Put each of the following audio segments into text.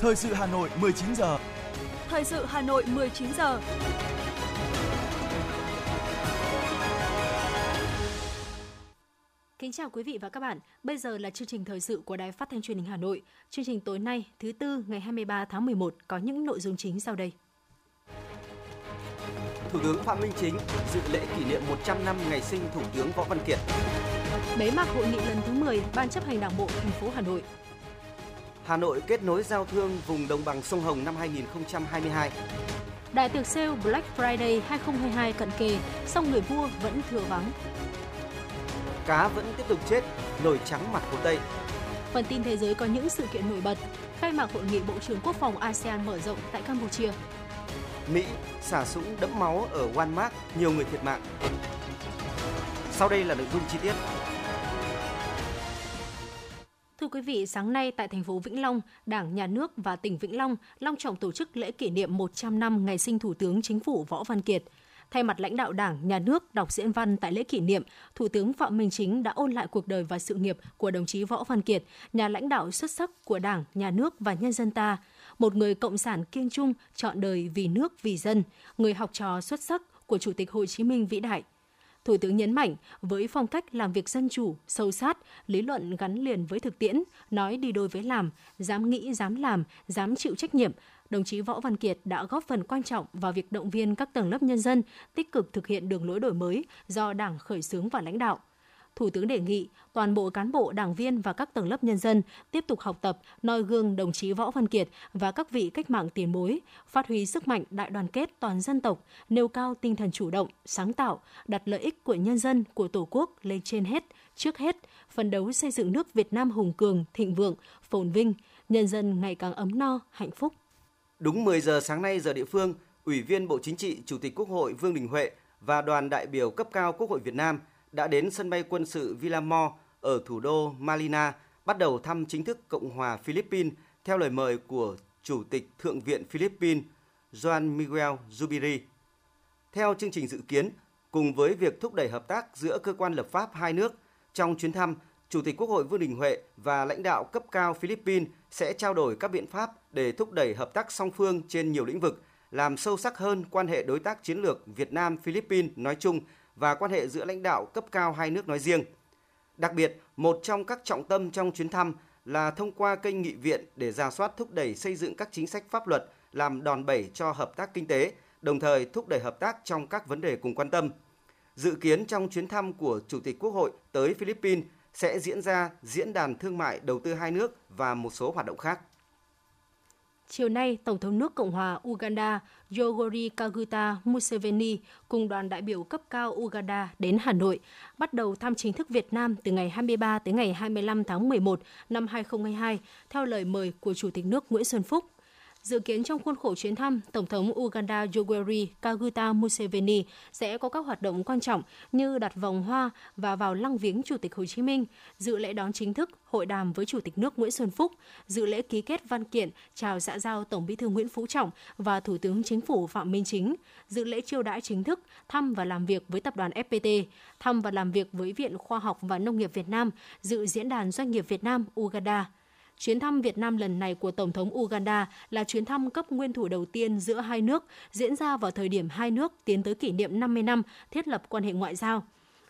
Thời sự Hà Nội 19 giờ. Thời sự Hà Nội 19 giờ. Kính chào quý vị và các bạn. Bây giờ là chương trình thời sự của Đài Phát thanh Truyền hình Hà Nội. Chương trình tối nay, thứ tư ngày 23 tháng 11 có những nội dung chính sau đây. Thủ tướng Phạm Minh Chính dự lễ kỷ niệm 100 năm ngày sinh Thủ tướng Võ Văn Kiệt. Bế mạc hội nghị lần thứ 10 Ban chấp hành Đảng bộ thành phố Hà Nội. Hà Nội kết nối giao thương vùng đồng bằng sông Hồng năm 2022. Đại tiệc sale Black Friday 2022 cận kề, song người mua vẫn thừa vắng. Cá vẫn tiếp tục chết, nổi trắng mặt Hồ Tây. Phần tin thế giới có những sự kiện nổi bật. Khai mạc hội nghị Bộ trưởng Quốc phòng ASEAN mở rộng tại Campuchia. Mỹ xả súng đẫm máu ở Walmart, nhiều người thiệt mạng. Sau đây là nội dung chi tiết. Thưa quý vị, sáng nay tại thành phố Vĩnh Long, Đảng, Nhà nước và tỉnh Vĩnh Long long trọng tổ chức lễ kỷ niệm 100 năm ngày sinh Thủ tướng Chính phủ Võ Văn Kiệt. Thay mặt lãnh đạo Đảng, Nhà nước đọc diễn văn tại lễ kỷ niệm, Thủ tướng Phạm Minh Chính đã ôn lại cuộc đời và sự nghiệp của đồng chí Võ Văn Kiệt, nhà lãnh đạo xuất sắc của Đảng, Nhà nước và nhân dân ta, một người cộng sản kiên trung, chọn đời vì nước, vì dân, người học trò xuất sắc của Chủ tịch Hồ Chí Minh vĩ đại. Thủ tướng nhấn mạnh, với phong cách làm việc dân chủ, sâu sát, lý luận gắn liền với thực tiễn, nói đi đôi với làm, dám nghĩ, dám làm, dám chịu trách nhiệm, đồng chí Võ Văn Kiệt đã góp phần quan trọng vào việc động viên các tầng lớp nhân dân tích cực thực hiện đường lối đổi mới do Đảng khởi xướng và lãnh đạo. Thủ tướng đề nghị toàn bộ cán bộ, đảng viên và các tầng lớp nhân dân tiếp tục học tập, noi gương đồng chí Võ Văn Kiệt và các vị cách mạng tiền bối, phát huy sức mạnh đại đoàn kết toàn dân tộc, nêu cao tinh thần chủ động, sáng tạo, đặt lợi ích của nhân dân, của Tổ quốc lên trên hết, trước hết, phấn đấu xây dựng nước Việt Nam hùng cường, thịnh vượng, phồn vinh, nhân dân ngày càng ấm no, hạnh phúc. Đúng 10 giờ sáng nay giờ địa phương, Ủy viên Bộ Chính trị, Chủ tịch Quốc hội Vương Đình Huệ và đoàn đại biểu cấp cao Quốc hội Việt Nam đã đến sân bay quân sự Villamor ở thủ đô Malina bắt đầu thăm chính thức Cộng hòa Philippines theo lời mời của Chủ tịch Thượng viện Philippines Juan Miguel Zubiri. Theo chương trình dự kiến, cùng với việc thúc đẩy hợp tác giữa cơ quan lập pháp hai nước, trong chuyến thăm, Chủ tịch Quốc hội Vương Đình Huệ và lãnh đạo cấp cao Philippines sẽ trao đổi các biện pháp để thúc đẩy hợp tác song phương trên nhiều lĩnh vực, làm sâu sắc hơn quan hệ đối tác chiến lược Việt Nam Philippines nói chung và quan hệ giữa lãnh đạo cấp cao hai nước nói riêng. Đặc biệt, một trong các trọng tâm trong chuyến thăm là thông qua kênh nghị viện để ra soát thúc đẩy xây dựng các chính sách pháp luật làm đòn bẩy cho hợp tác kinh tế, đồng thời thúc đẩy hợp tác trong các vấn đề cùng quan tâm. Dự kiến trong chuyến thăm của Chủ tịch Quốc hội tới Philippines sẽ diễn ra diễn đàn thương mại đầu tư hai nước và một số hoạt động khác. Chiều nay, Tổng thống nước Cộng hòa Uganda Yoweri Kaguta Museveni cùng đoàn đại biểu cấp cao Uganda đến Hà Nội, bắt đầu thăm chính thức Việt Nam từ ngày 23 tới ngày 25 tháng 11 năm 2022, theo lời mời của Chủ tịch nước Nguyễn Xuân Phúc. Dự kiến trong khuôn khổ chuyến thăm, Tổng thống Uganda Yoweri Kaguta Museveni sẽ có các hoạt động quan trọng như đặt vòng hoa và vào lăng viếng Chủ tịch Hồ Chí Minh, dự lễ đón chính thức, hội đàm với Chủ tịch nước Nguyễn Xuân Phúc, dự lễ ký kết văn kiện chào xã giao Tổng bí thư Nguyễn Phú Trọng và Thủ tướng Chính phủ Phạm Minh Chính, dự lễ chiêu đãi chính thức, thăm và làm việc với tập đoàn FPT, thăm và làm việc với Viện Khoa học và Nông nghiệp Việt Nam, dự diễn đàn doanh nghiệp Việt Nam Uganda. Chuyến thăm Việt Nam lần này của Tổng thống Uganda là chuyến thăm cấp nguyên thủ đầu tiên giữa hai nước, diễn ra vào thời điểm hai nước tiến tới kỷ niệm 50 năm thiết lập quan hệ ngoại giao.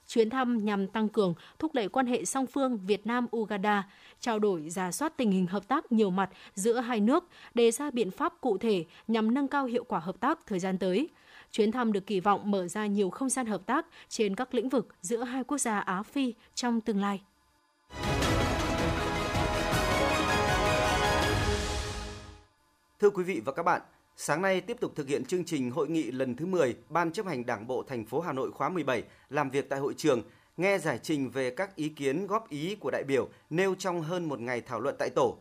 Chuyến thăm nhằm tăng cường, thúc đẩy quan hệ song phương Việt Nam-Uganda, trao đổi giả soát tình hình hợp tác nhiều mặt giữa hai nước, đề ra biện pháp cụ thể nhằm nâng cao hiệu quả hợp tác thời gian tới. Chuyến thăm được kỳ vọng mở ra nhiều không gian hợp tác trên các lĩnh vực giữa hai quốc gia Á-Phi trong tương lai. Thưa quý vị và các bạn, sáng nay tiếp tục thực hiện chương trình hội nghị lần thứ 10 Ban chấp hành Đảng bộ thành phố Hà Nội khóa 17 làm việc tại hội trường, nghe giải trình về các ý kiến góp ý của đại biểu nêu trong hơn một ngày thảo luận tại tổ.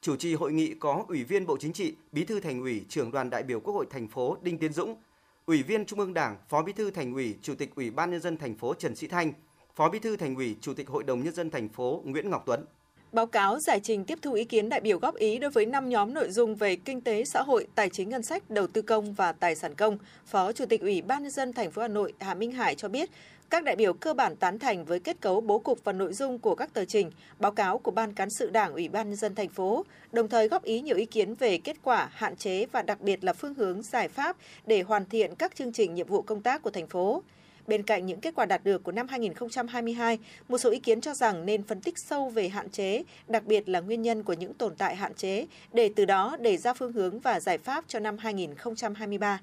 Chủ trì hội nghị có Ủy viên Bộ Chính trị, Bí thư Thành ủy, Trưởng đoàn đại biểu Quốc hội thành phố Đinh Tiến Dũng, Ủy viên Trung ương Đảng, Phó Bí thư Thành ủy, Chủ tịch Ủy ban nhân dân thành phố Trần Sĩ Thanh, Phó Bí thư Thành ủy, Chủ tịch Hội đồng nhân dân thành phố Nguyễn Ngọc Tuấn. Báo cáo giải trình tiếp thu ý kiến đại biểu góp ý đối với 5 nhóm nội dung về kinh tế xã hội, tài chính ngân sách, đầu tư công và tài sản công, Phó Chủ tịch Ủy ban nhân dân thành phố Hà Nội Hà Minh Hải cho biết, Các đại biểu cơ bản tán thành với kết cấu bố cục và nội dung của các tờ trình, báo cáo của Ban cán sự Đảng Ủy ban nhân dân thành phố, đồng thời góp ý nhiều ý kiến về kết quả, hạn chế và đặc biệt là phương hướng giải pháp để hoàn thiện các chương trình nhiệm vụ công tác của thành phố. Bên cạnh những kết quả đạt được của năm 2022, một số ý kiến cho rằng nên phân tích sâu về hạn chế, đặc biệt là nguyên nhân của những tồn tại hạn chế, để từ đó đề ra phương hướng và giải pháp cho năm 2023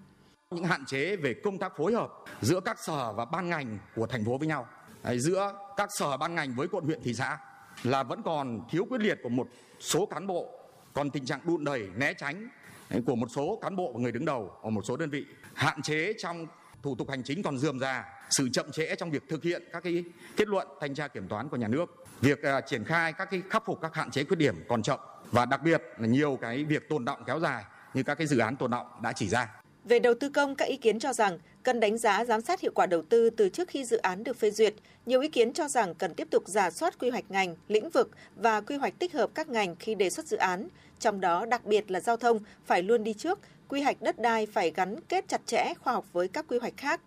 những hạn chế về công tác phối hợp giữa các sở và ban ngành của thành phố với nhau. Giữa các sở ban ngành với quận huyện thị xã là vẫn còn thiếu quyết liệt của một số cán bộ. Còn tình trạng đun đẩy né tránh của một số cán bộ và người đứng đầu ở một số đơn vị. Hạn chế trong thủ tục hành chính còn dườm già sự chậm trễ trong việc thực hiện các cái kết luận thanh tra kiểm toán của nhà nước việc uh, triển khai các cái khắc phục các hạn chế khuyết điểm còn chậm và đặc biệt là nhiều cái việc tồn động kéo dài như các cái dự án tồn động đã chỉ ra về đầu tư công, các ý kiến cho rằng cần đánh giá giám sát hiệu quả đầu tư từ trước khi dự án được phê duyệt. Nhiều ý kiến cho rằng cần tiếp tục giả soát quy hoạch ngành, lĩnh vực và quy hoạch tích hợp các ngành khi đề xuất dự án, trong đó đặc biệt là giao thông phải luôn đi trước, quy hoạch đất đai phải gắn kết chặt chẽ khoa học với các quy hoạch khác.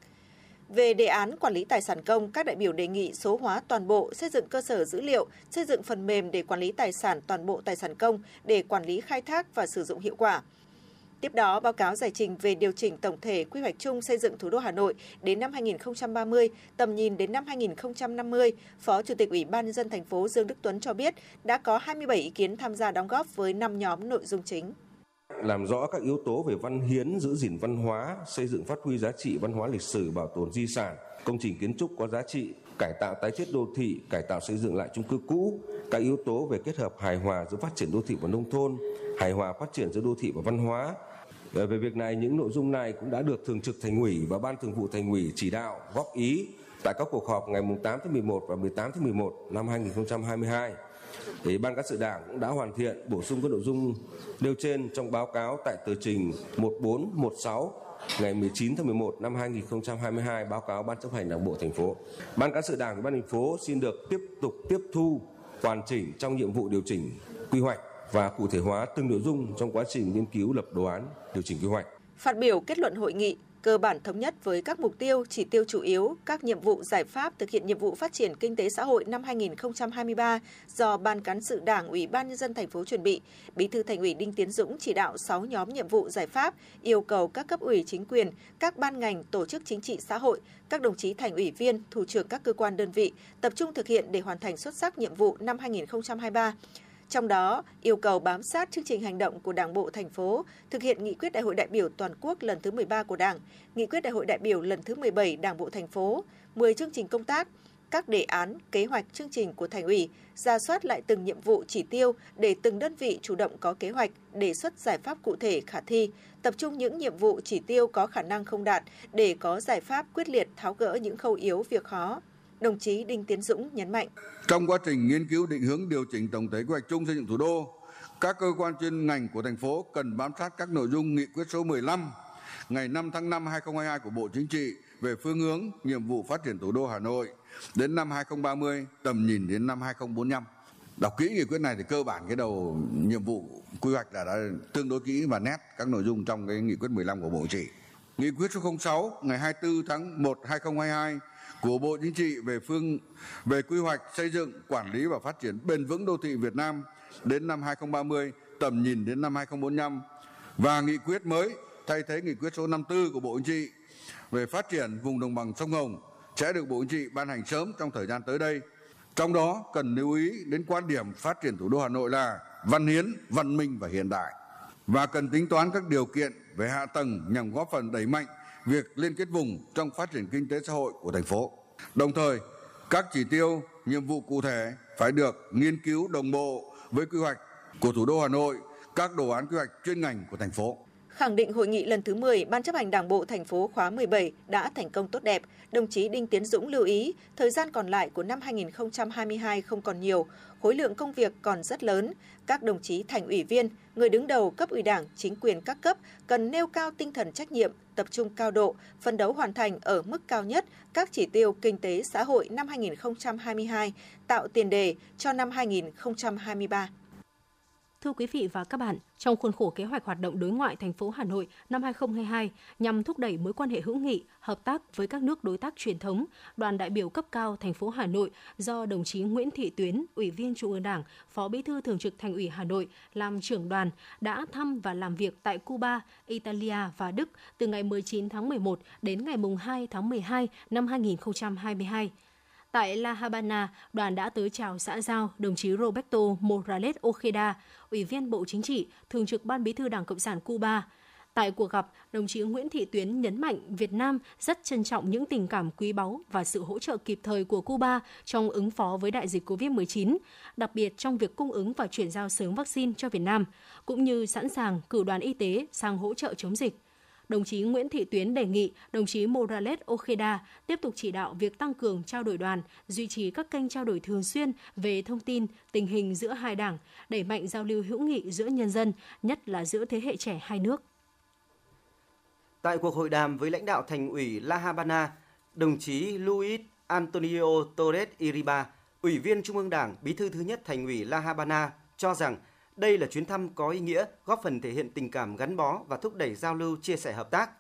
Về đề án quản lý tài sản công, các đại biểu đề nghị số hóa toàn bộ, xây dựng cơ sở dữ liệu, xây dựng phần mềm để quản lý tài sản toàn bộ tài sản công để quản lý khai thác và sử dụng hiệu quả. Tiếp đó, báo cáo giải trình về điều chỉnh tổng thể quy hoạch chung xây dựng thủ đô Hà Nội đến năm 2030, tầm nhìn đến năm 2050, Phó Chủ tịch Ủy ban nhân dân thành phố Dương Đức Tuấn cho biết đã có 27 ý kiến tham gia đóng góp với 5 nhóm nội dung chính làm rõ các yếu tố về văn hiến, giữ gìn văn hóa, xây dựng phát huy giá trị văn hóa lịch sử, bảo tồn di sản, công trình kiến trúc có giá trị, cải tạo tái thiết đô thị, cải tạo xây dựng lại chung cư cũ, các yếu tố về kết hợp hài hòa giữa phát triển đô thị và nông thôn, hài hòa phát triển giữa đô thị và văn hóa, ờ, về việc này, những nội dung này cũng đã được Thường trực Thành ủy và Ban Thường vụ Thành ủy chỉ đạo góp ý tại các cuộc họp ngày 8 tháng 11 và 18 tháng 11 năm 2022. Thì Ban cán sự Đảng cũng đã hoàn thiện bổ sung các nội dung nêu trên trong báo cáo tại tờ trình 1416 ngày 19 tháng 11 năm 2022 báo cáo Ban chấp hành Đảng bộ thành phố. Ban cán sự Đảng của Ban thành phố xin được tiếp tục tiếp thu hoàn chỉnh trong nhiệm vụ điều chỉnh quy hoạch và cụ thể hóa từng nội dung trong quá trình nghiên cứu lập đồ án điều chỉnh quy hoạch. Phát biểu kết luận hội nghị, cơ bản thống nhất với các mục tiêu, chỉ tiêu chủ yếu, các nhiệm vụ giải pháp thực hiện nhiệm vụ phát triển kinh tế xã hội năm 2023 do Ban cán sự Đảng Ủy ban nhân dân thành phố chuẩn bị. Bí thư Thành ủy Đinh Tiến Dũng chỉ đạo 6 nhóm nhiệm vụ giải pháp, yêu cầu các cấp ủy chính quyền, các ban ngành, tổ chức chính trị xã hội, các đồng chí thành ủy viên, thủ trưởng các cơ quan đơn vị tập trung thực hiện để hoàn thành xuất sắc nhiệm vụ năm 2023 trong đó, yêu cầu bám sát chương trình hành động của Đảng bộ thành phố, thực hiện nghị quyết Đại hội đại biểu toàn quốc lần thứ 13 của Đảng, nghị quyết Đại hội đại biểu lần thứ 17 Đảng bộ thành phố, 10 chương trình công tác, các đề án, kế hoạch chương trình của thành ủy, ra soát lại từng nhiệm vụ chỉ tiêu để từng đơn vị chủ động có kế hoạch, đề xuất giải pháp cụ thể khả thi, tập trung những nhiệm vụ chỉ tiêu có khả năng không đạt để có giải pháp quyết liệt tháo gỡ những khâu yếu việc khó đồng chí Đinh Tiến Dũng nhấn mạnh. Trong quá trình nghiên cứu định hướng điều chỉnh tổng thể quy hoạch chung xây dựng thủ đô, các cơ quan chuyên ngành của thành phố cần bám sát các nội dung nghị quyết số 15 ngày 5 tháng 5 2022 của Bộ Chính trị về phương hướng nhiệm vụ phát triển thủ đô Hà Nội đến năm 2030, tầm nhìn đến năm 2045. Đọc kỹ nghị quyết này thì cơ bản cái đầu nhiệm vụ quy hoạch là đã tương đối kỹ và nét các nội dung trong cái nghị quyết 15 của Bộ Chính trị. Nghị quyết số 06 ngày 24 tháng 1 2022 của Bộ Chính trị về phương về quy hoạch xây dựng, quản lý và phát triển bền vững đô thị Việt Nam đến năm 2030, tầm nhìn đến năm 2045 và nghị quyết mới thay thế nghị quyết số 54 của Bộ Chính trị về phát triển vùng đồng bằng sông Hồng sẽ được Bộ Chính trị ban hành sớm trong thời gian tới đây. Trong đó cần lưu ý đến quan điểm phát triển thủ đô Hà Nội là văn hiến, văn minh và hiện đại và cần tính toán các điều kiện về hạ tầng nhằm góp phần đẩy mạnh việc liên kết vùng trong phát triển kinh tế xã hội của thành phố. Đồng thời, các chỉ tiêu, nhiệm vụ cụ thể phải được nghiên cứu đồng bộ với quy hoạch của thủ đô Hà Nội, các đồ án quy hoạch chuyên ngành của thành phố. Khẳng định hội nghị lần thứ 10 Ban chấp hành Đảng bộ thành phố khóa 17 đã thành công tốt đẹp, đồng chí Đinh Tiến Dũng lưu ý, thời gian còn lại của năm 2022 không còn nhiều, khối lượng công việc còn rất lớn. Các đồng chí thành ủy viên, người đứng đầu cấp ủy Đảng, chính quyền các cấp cần nêu cao tinh thần trách nhiệm, tập trung cao độ, phấn đấu hoàn thành ở mức cao nhất các chỉ tiêu kinh tế xã hội năm 2022, tạo tiền đề cho năm 2023. Thưa quý vị và các bạn, trong khuôn khổ kế hoạch hoạt động đối ngoại thành phố Hà Nội năm 2022 nhằm thúc đẩy mối quan hệ hữu nghị, hợp tác với các nước đối tác truyền thống, đoàn đại biểu cấp cao thành phố Hà Nội do đồng chí Nguyễn Thị Tuyến, Ủy viên Trung ương Đảng, Phó Bí thư Thường trực Thành ủy Hà Nội làm trưởng đoàn đã thăm và làm việc tại Cuba, Italia và Đức từ ngày 19 tháng 11 đến ngày 2 tháng 12 năm 2022. Tại La Habana, đoàn đã tới chào xã giao đồng chí Roberto Morales Ojeda, Ủy viên Bộ Chính trị, Thường trực Ban Bí thư Đảng Cộng sản Cuba. Tại cuộc gặp, đồng chí Nguyễn Thị Tuyến nhấn mạnh Việt Nam rất trân trọng những tình cảm quý báu và sự hỗ trợ kịp thời của Cuba trong ứng phó với đại dịch COVID-19, đặc biệt trong việc cung ứng và chuyển giao sớm vaccine cho Việt Nam, cũng như sẵn sàng cử đoàn y tế sang hỗ trợ chống dịch đồng chí Nguyễn Thị Tuyến đề nghị đồng chí Morales Ojeda tiếp tục chỉ đạo việc tăng cường trao đổi đoàn, duy trì các kênh trao đổi thường xuyên về thông tin, tình hình giữa hai đảng, đẩy mạnh giao lưu hữu nghị giữa nhân dân, nhất là giữa thế hệ trẻ hai nước. Tại cuộc hội đàm với lãnh đạo thành ủy La Habana, đồng chí Luis Antonio Torres Iriba, Ủy viên Trung ương Đảng, Bí thư thứ nhất thành ủy La Habana cho rằng đây là chuyến thăm có ý nghĩa góp phần thể hiện tình cảm gắn bó và thúc đẩy giao lưu chia sẻ hợp tác.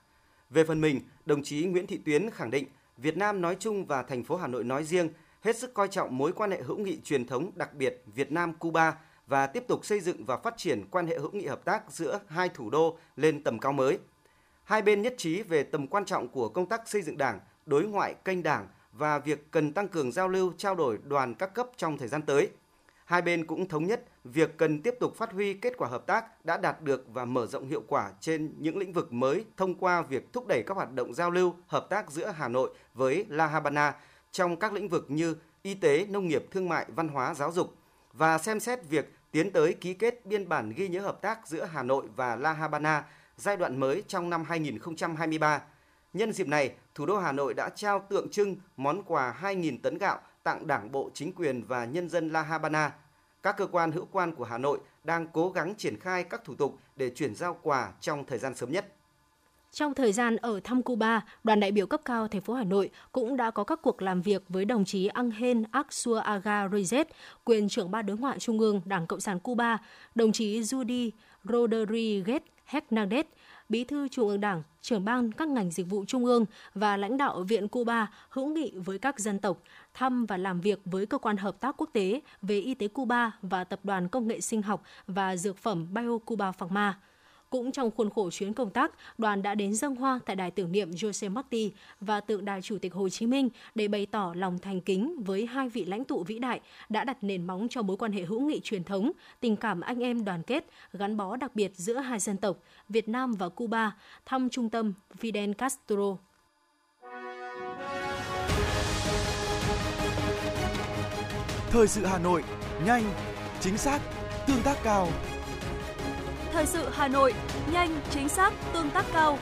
Về phần mình, đồng chí Nguyễn Thị Tuyến khẳng định Việt Nam nói chung và thành phố Hà Nội nói riêng hết sức coi trọng mối quan hệ hữu nghị truyền thống đặc biệt Việt Nam Cuba và tiếp tục xây dựng và phát triển quan hệ hữu nghị hợp tác giữa hai thủ đô lên tầm cao mới. Hai bên nhất trí về tầm quan trọng của công tác xây dựng Đảng, đối ngoại kênh Đảng và việc cần tăng cường giao lưu trao đổi đoàn các cấp trong thời gian tới. Hai bên cũng thống nhất việc cần tiếp tục phát huy kết quả hợp tác đã đạt được và mở rộng hiệu quả trên những lĩnh vực mới thông qua việc thúc đẩy các hoạt động giao lưu, hợp tác giữa Hà Nội với La Habana trong các lĩnh vực như y tế, nông nghiệp, thương mại, văn hóa, giáo dục và xem xét việc tiến tới ký kết biên bản ghi nhớ hợp tác giữa Hà Nội và La Habana giai đoạn mới trong năm 2023. Nhân dịp này, thủ đô Hà Nội đã trao tượng trưng món quà 2.000 tấn gạo tặng Đảng bộ, chính quyền và nhân dân La Habana các cơ quan hữu quan của Hà Nội đang cố gắng triển khai các thủ tục để chuyển giao quà trong thời gian sớm nhất. Trong thời gian ở thăm Cuba, đoàn đại biểu cấp cao thành phố Hà Nội cũng đã có các cuộc làm việc với đồng chí Angel Axuaga Reyes, quyền trưởng ban đối ngoại Trung ương Đảng Cộng sản Cuba, đồng chí Judy Rodriguez Hernandez, Bí thư Trung ương Đảng, trưởng ban các ngành dịch vụ Trung ương và lãnh đạo Viện Cuba hữu nghị với các dân tộc, thăm và làm việc với cơ quan hợp tác quốc tế về y tế Cuba và tập đoàn công nghệ sinh học và dược phẩm Bio Cuba Pharma. Cũng trong khuôn khổ chuyến công tác, đoàn đã đến dân hoa tại đài tưởng niệm Jose Marti và tượng đài Chủ tịch Hồ Chí Minh để bày tỏ lòng thành kính với hai vị lãnh tụ vĩ đại đã đặt nền móng cho mối quan hệ hữu nghị truyền thống, tình cảm anh em đoàn kết, gắn bó đặc biệt giữa hai dân tộc, Việt Nam và Cuba, thăm trung tâm Fidel Castro. Thời sự Hà Nội, nhanh, chính xác, tương tác cao. Thời sự Hà Nội, nhanh, chính xác, tương tác cao.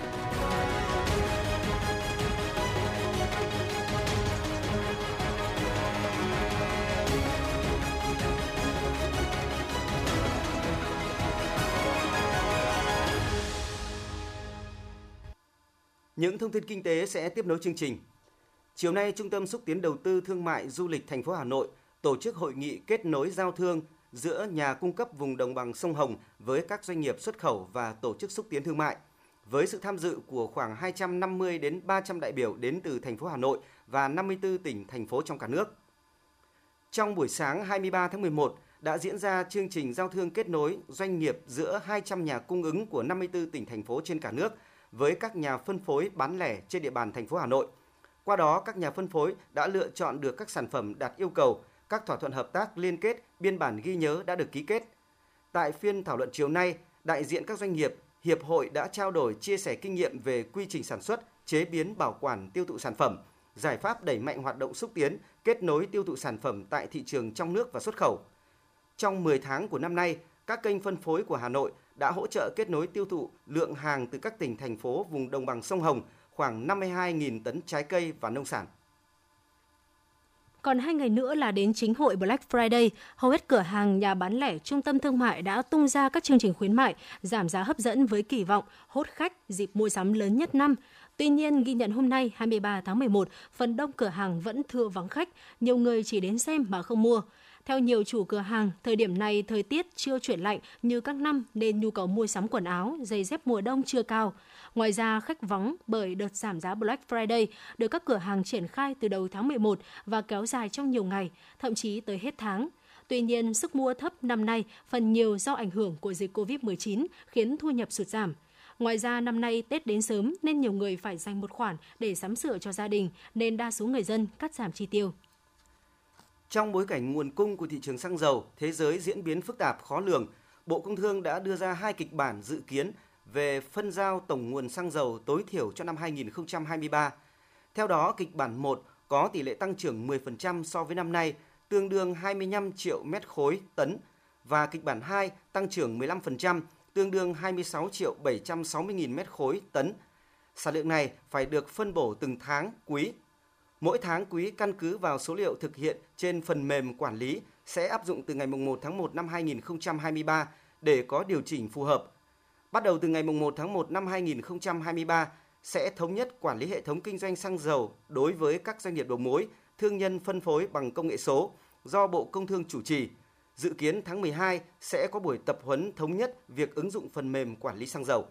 Những thông tin kinh tế sẽ tiếp nối chương trình. Chiều nay, Trung tâm xúc tiến đầu tư thương mại du lịch thành phố Hà Nội tổ chức hội nghị kết nối giao thương giữa nhà cung cấp vùng đồng bằng sông Hồng với các doanh nghiệp xuất khẩu và tổ chức xúc tiến thương mại. Với sự tham dự của khoảng 250 đến 300 đại biểu đến từ thành phố Hà Nội và 54 tỉnh thành phố trong cả nước. Trong buổi sáng 23 tháng 11 đã diễn ra chương trình giao thương kết nối doanh nghiệp giữa 200 nhà cung ứng của 54 tỉnh thành phố trên cả nước với các nhà phân phối bán lẻ trên địa bàn thành phố Hà Nội. Qua đó, các nhà phân phối đã lựa chọn được các sản phẩm đạt yêu cầu, các thỏa thuận hợp tác liên kết, biên bản ghi nhớ đã được ký kết. Tại phiên thảo luận chiều nay, đại diện các doanh nghiệp, hiệp hội đã trao đổi chia sẻ kinh nghiệm về quy trình sản xuất, chế biến, bảo quản, tiêu thụ sản phẩm, giải pháp đẩy mạnh hoạt động xúc tiến, kết nối tiêu thụ sản phẩm tại thị trường trong nước và xuất khẩu. Trong 10 tháng của năm nay, các kênh phân phối của Hà Nội đã hỗ trợ kết nối tiêu thụ lượng hàng từ các tỉnh thành phố vùng đồng bằng sông Hồng khoảng 52.000 tấn trái cây và nông sản. Còn hai ngày nữa là đến chính hội Black Friday, hầu hết cửa hàng, nhà bán lẻ, trung tâm thương mại đã tung ra các chương trình khuyến mại, giảm giá hấp dẫn với kỳ vọng hốt khách dịp mua sắm lớn nhất năm. Tuy nhiên, ghi nhận hôm nay 23 tháng 11, phần đông cửa hàng vẫn thưa vắng khách, nhiều người chỉ đến xem mà không mua. Theo nhiều chủ cửa hàng, thời điểm này thời tiết chưa chuyển lạnh như các năm nên nhu cầu mua sắm quần áo, giày dép mùa đông chưa cao. Ngoài ra, khách vắng bởi đợt giảm giá Black Friday được các cửa hàng triển khai từ đầu tháng 11 và kéo dài trong nhiều ngày, thậm chí tới hết tháng. Tuy nhiên, sức mua thấp năm nay phần nhiều do ảnh hưởng của dịch COVID-19 khiến thu nhập sụt giảm. Ngoài ra, năm nay Tết đến sớm nên nhiều người phải dành một khoản để sắm sửa cho gia đình, nên đa số người dân cắt giảm chi tiêu. Trong bối cảnh nguồn cung của thị trường xăng dầu, thế giới diễn biến phức tạp khó lường, Bộ Công Thương đã đưa ra hai kịch bản dự kiến về phân giao tổng nguồn xăng dầu tối thiểu cho năm 2023. Theo đó, kịch bản 1 có tỷ lệ tăng trưởng 10% so với năm nay, tương đương 25 triệu mét khối tấn và kịch bản 2 tăng trưởng 15%, tương đương 26 triệu 760 nghìn mét khối tấn. Sản lượng này phải được phân bổ từng tháng quý. Mỗi tháng quý căn cứ vào số liệu thực hiện trên phần mềm quản lý sẽ áp dụng từ ngày 1 tháng 1 năm 2023 để có điều chỉnh phù hợp. Bắt đầu từ ngày 1 tháng 1 năm 2023 sẽ thống nhất quản lý hệ thống kinh doanh xăng dầu đối với các doanh nghiệp đầu mối, thương nhân phân phối bằng công nghệ số do Bộ Công Thương chủ trì. Dự kiến tháng 12 sẽ có buổi tập huấn thống nhất việc ứng dụng phần mềm quản lý xăng dầu.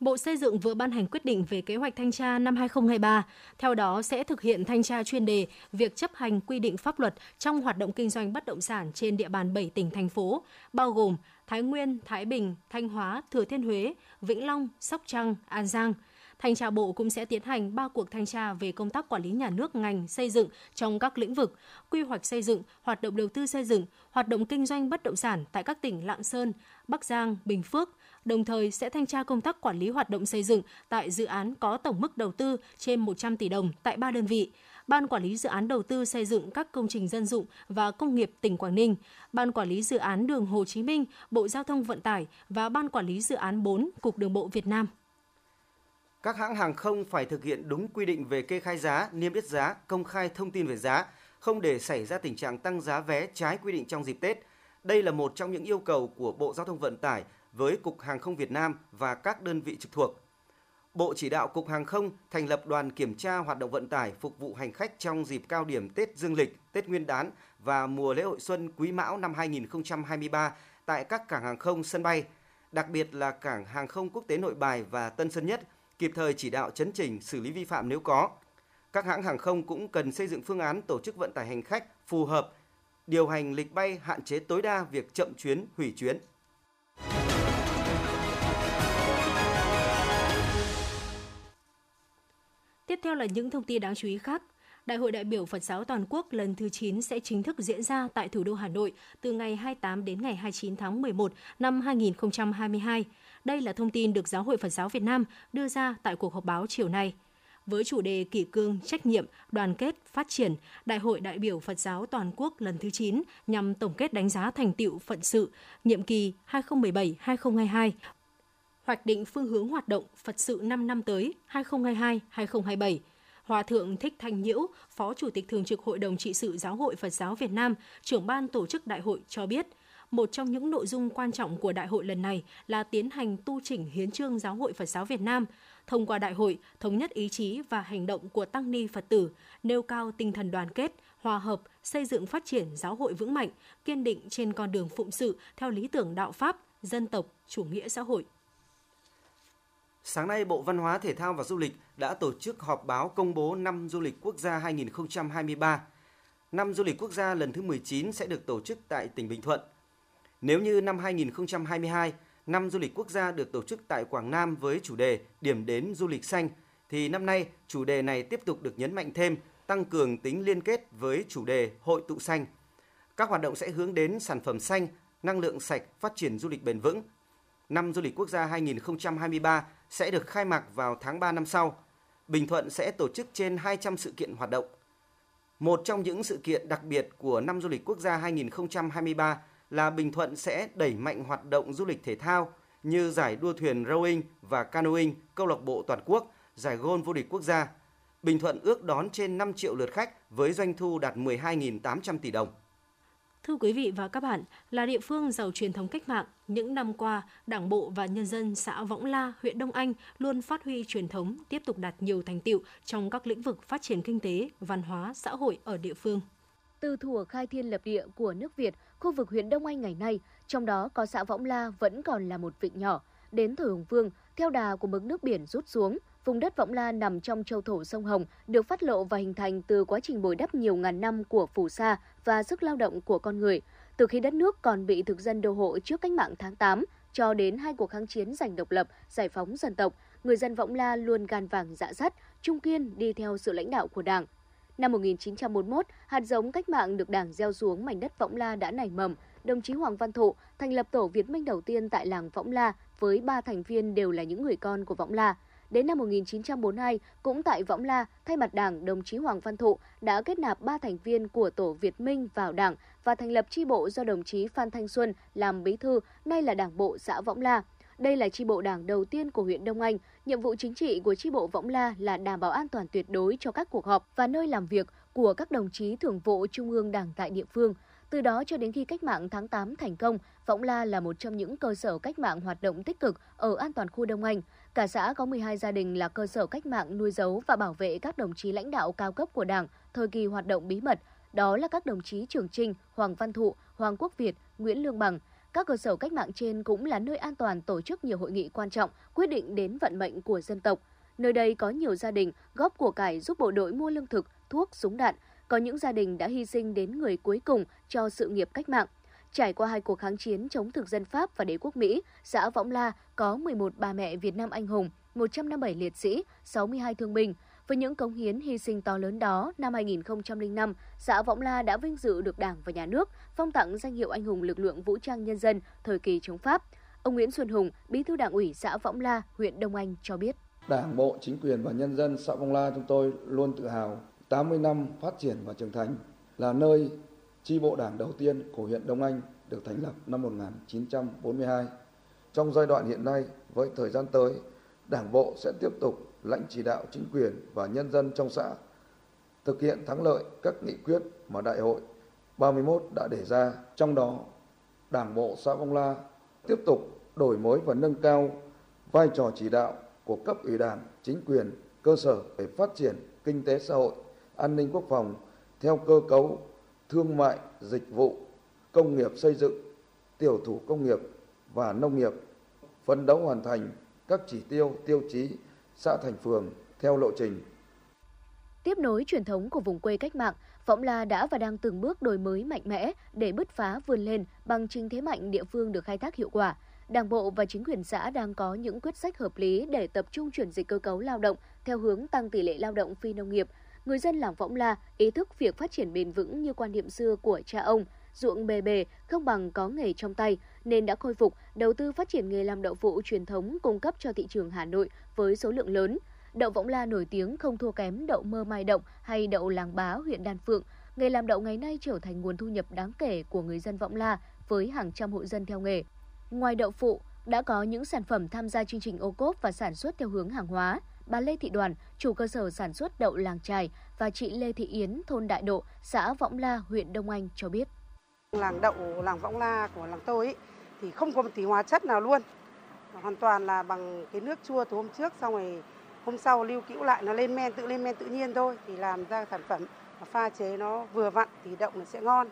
Bộ Xây dựng vừa ban hành quyết định về kế hoạch thanh tra năm 2023. Theo đó sẽ thực hiện thanh tra chuyên đề việc chấp hành quy định pháp luật trong hoạt động kinh doanh bất động sản trên địa bàn 7 tỉnh thành phố, bao gồm Thái Nguyên, Thái Bình, Thanh Hóa, Thừa Thiên Huế, Vĩnh Long, Sóc Trăng, An Giang – Thanh tra Bộ cũng sẽ tiến hành 3 cuộc thanh tra về công tác quản lý nhà nước ngành xây dựng trong các lĩnh vực quy hoạch xây dựng, hoạt động đầu tư xây dựng, hoạt động kinh doanh bất động sản tại các tỉnh Lạng Sơn, Bắc Giang, Bình Phước, đồng thời sẽ thanh tra công tác quản lý hoạt động xây dựng tại dự án có tổng mức đầu tư trên 100 tỷ đồng tại 3 đơn vị. Ban Quản lý Dự án Đầu tư xây dựng các công trình dân dụng và công nghiệp tỉnh Quảng Ninh, Ban Quản lý Dự án Đường Hồ Chí Minh, Bộ Giao thông Vận tải và Ban Quản lý Dự án 4, Cục Đường bộ Việt Nam các hãng hàng không phải thực hiện đúng quy định về kê khai giá, niêm yết giá, công khai thông tin về giá, không để xảy ra tình trạng tăng giá vé trái quy định trong dịp Tết. Đây là một trong những yêu cầu của Bộ Giao thông Vận tải với Cục Hàng không Việt Nam và các đơn vị trực thuộc. Bộ chỉ đạo Cục Hàng không thành lập đoàn kiểm tra hoạt động vận tải phục vụ hành khách trong dịp cao điểm Tết Dương lịch, Tết Nguyên đán và mùa lễ hội xuân Quý Mão năm 2023 tại các cảng hàng không sân bay, đặc biệt là cảng hàng không quốc tế Nội Bài và Tân Sơn Nhất – kịp thời chỉ đạo chấn chỉnh xử lý vi phạm nếu có. Các hãng hàng không cũng cần xây dựng phương án tổ chức vận tải hành khách phù hợp, điều hành lịch bay hạn chế tối đa việc chậm chuyến, hủy chuyến. Tiếp theo là những thông tin đáng chú ý khác. Đại hội đại biểu Phật giáo toàn quốc lần thứ 9 sẽ chính thức diễn ra tại thủ đô Hà Nội từ ngày 28 đến ngày 29 tháng 11 năm 2022. Đây là thông tin được Giáo hội Phật giáo Việt Nam đưa ra tại cuộc họp báo chiều nay. Với chủ đề kỷ cương, trách nhiệm, đoàn kết, phát triển, Đại hội đại biểu Phật giáo toàn quốc lần thứ 9 nhằm tổng kết đánh giá thành tiệu phận sự nhiệm kỳ 2017-2022, hoạch định phương hướng hoạt động Phật sự 5 năm tới 2022-2027. Hòa thượng Thích Thanh Nhiễu, Phó Chủ tịch Thường trực Hội đồng trị sự Giáo hội Phật giáo Việt Nam, trưởng ban tổ chức đại hội cho biết – một trong những nội dung quan trọng của đại hội lần này là tiến hành tu chỉnh hiến trương Giáo hội Phật giáo Việt Nam, thông qua đại hội thống nhất ý chí và hành động của tăng ni Phật tử, nêu cao tinh thần đoàn kết, hòa hợp, xây dựng phát triển giáo hội vững mạnh, kiên định trên con đường phụng sự theo lý tưởng đạo Pháp, dân tộc, chủ nghĩa xã hội. Sáng nay, Bộ Văn hóa, Thể thao và Du lịch đã tổ chức họp báo công bố năm du lịch quốc gia 2023. Năm du lịch quốc gia lần thứ 19 sẽ được tổ chức tại tỉnh Bình Thuận – nếu như năm 2022, năm du lịch quốc gia được tổ chức tại Quảng Nam với chủ đề Điểm đến du lịch xanh, thì năm nay chủ đề này tiếp tục được nhấn mạnh thêm, tăng cường tính liên kết với chủ đề Hội tụ xanh. Các hoạt động sẽ hướng đến sản phẩm xanh, năng lượng sạch, phát triển du lịch bền vững. Năm du lịch quốc gia 2023 sẽ được khai mạc vào tháng 3 năm sau. Bình Thuận sẽ tổ chức trên 200 sự kiện hoạt động. Một trong những sự kiện đặc biệt của năm du lịch quốc gia 2023 là Bình Thuận sẽ đẩy mạnh hoạt động du lịch thể thao như giải đua thuyền rowing và canoeing câu lạc bộ toàn quốc, giải golf vô địch quốc gia. Bình Thuận ước đón trên 5 triệu lượt khách với doanh thu đạt 12.800 tỷ đồng. Thưa quý vị và các bạn, là địa phương giàu truyền thống cách mạng, những năm qua, Đảng bộ và nhân dân xã Võng La, huyện Đông Anh luôn phát huy truyền thống, tiếp tục đạt nhiều thành tiệu trong các lĩnh vực phát triển kinh tế, văn hóa, xã hội ở địa phương. từ thủa khai thiên lập địa của nước Việt, khu vực huyện Đông Anh ngày nay, trong đó có xã Võng La vẫn còn là một vịnh nhỏ. Đến thời Hùng Vương, theo đà của mực nước biển rút xuống, vùng đất Võng La nằm trong châu thổ sông Hồng được phát lộ và hình thành từ quá trình bồi đắp nhiều ngàn năm của phù sa và sức lao động của con người. Từ khi đất nước còn bị thực dân đô hộ trước cách mạng tháng 8 cho đến hai cuộc kháng chiến giành độc lập, giải phóng dân tộc, người dân Võng La luôn gan vàng dạ dắt, trung kiên đi theo sự lãnh đạo của Đảng. Năm 1941, hạt giống cách mạng được Đảng gieo xuống mảnh đất Võng La đã nảy mầm. Đồng chí Hoàng Văn Thụ thành lập tổ Việt Minh đầu tiên tại làng Võng La với ba thành viên đều là những người con của Võng La. Đến năm 1942, cũng tại Võng La, thay mặt Đảng, đồng chí Hoàng Văn Thụ đã kết nạp ba thành viên của tổ Việt Minh vào Đảng và thành lập chi bộ do đồng chí Phan Thanh Xuân làm bí thư, nay là Đảng bộ xã Võng La. Đây là chi bộ đảng đầu tiên của huyện Đông Anh. Nhiệm vụ chính trị của chi bộ Võng La là đảm bảo an toàn tuyệt đối cho các cuộc họp và nơi làm việc của các đồng chí thường vụ Trung ương Đảng tại địa phương. Từ đó cho đến khi cách mạng tháng 8 thành công, Võng La là một trong những cơ sở cách mạng hoạt động tích cực ở an toàn khu Đông Anh. Cả xã có 12 gia đình là cơ sở cách mạng nuôi giấu và bảo vệ các đồng chí lãnh đạo cao cấp của Đảng thời kỳ hoạt động bí mật. Đó là các đồng chí Trường Trinh, Hoàng Văn Thụ, Hoàng Quốc Việt, Nguyễn Lương Bằng. Các cơ sở cách mạng trên cũng là nơi an toàn tổ chức nhiều hội nghị quan trọng, quyết định đến vận mệnh của dân tộc. Nơi đây có nhiều gia đình góp của cải giúp bộ đội mua lương thực, thuốc, súng đạn. Có những gia đình đã hy sinh đến người cuối cùng cho sự nghiệp cách mạng. Trải qua hai cuộc kháng chiến chống thực dân Pháp và đế quốc Mỹ, xã Võng La có 11 bà mẹ Việt Nam anh hùng, 157 liệt sĩ, 62 thương binh. Với những cống hiến hy sinh to lớn đó, năm 2005, xã Võng La đã vinh dự được Đảng và Nhà nước phong tặng danh hiệu anh hùng lực lượng vũ trang nhân dân thời kỳ chống Pháp. Ông Nguyễn Xuân Hùng, Bí thư Đảng ủy xã Võng La, huyện Đông Anh cho biết. Đảng bộ, chính quyền và nhân dân xã Võng La chúng tôi luôn tự hào 80 năm phát triển và trưởng thành là nơi chi bộ đảng đầu tiên của huyện Đông Anh được thành lập năm 1942. Trong giai đoạn hiện nay, với thời gian tới, Đảng bộ sẽ tiếp tục lãnh chỉ đạo chính quyền và nhân dân trong xã thực hiện thắng lợi các nghị quyết mà Đại hội 31 đã đề ra. Trong đó, Đảng bộ xã Vong La tiếp tục đổi mới và nâng cao vai trò chỉ đạo của cấp ủy Đảng, chính quyền, cơ sở để phát triển kinh tế xã hội, an ninh quốc phòng theo cơ cấu thương mại, dịch vụ, công nghiệp xây dựng, tiểu thủ công nghiệp và nông nghiệp, phấn đấu hoàn thành các chỉ tiêu, tiêu chí xã thành phường theo lộ trình. Tiếp nối truyền thống của vùng quê cách mạng, Võng La đã và đang từng bước đổi mới mạnh mẽ để bứt phá vươn lên bằng chính thế mạnh địa phương được khai thác hiệu quả. Đảng bộ và chính quyền xã đang có những quyết sách hợp lý để tập trung chuyển dịch cơ cấu lao động theo hướng tăng tỷ lệ lao động phi nông nghiệp. Người dân làng Võng La ý thức việc phát triển bền vững như quan niệm xưa của cha ông, ruộng bề bề không bằng có nghề trong tay nên đã khôi phục đầu tư phát triển nghề làm đậu phụ truyền thống cung cấp cho thị trường Hà Nội với số lượng lớn. Đậu Võng La nổi tiếng không thua kém đậu mơ mai động hay đậu làng bá huyện Đan Phượng. Nghề làm đậu ngày nay trở thành nguồn thu nhập đáng kể của người dân Võng La với hàng trăm hộ dân theo nghề. Ngoài đậu phụ, đã có những sản phẩm tham gia chương trình ô cốp và sản xuất theo hướng hàng hóa. Bà Lê Thị Đoàn, chủ cơ sở sản xuất đậu làng trài và chị Lê Thị Yến, thôn Đại Độ, xã Võng La, huyện Đông Anh cho biết. Làng đậu làng Võng La của làng tôi ý, thì không có một tí hóa chất nào luôn. Hoàn toàn là bằng cái nước chua từ hôm trước xong rồi hôm sau lưu cữu lại nó lên men tự lên men tự nhiên thôi thì làm ra sản phẩm pha chế nó vừa vặn thì đậu nó sẽ ngon.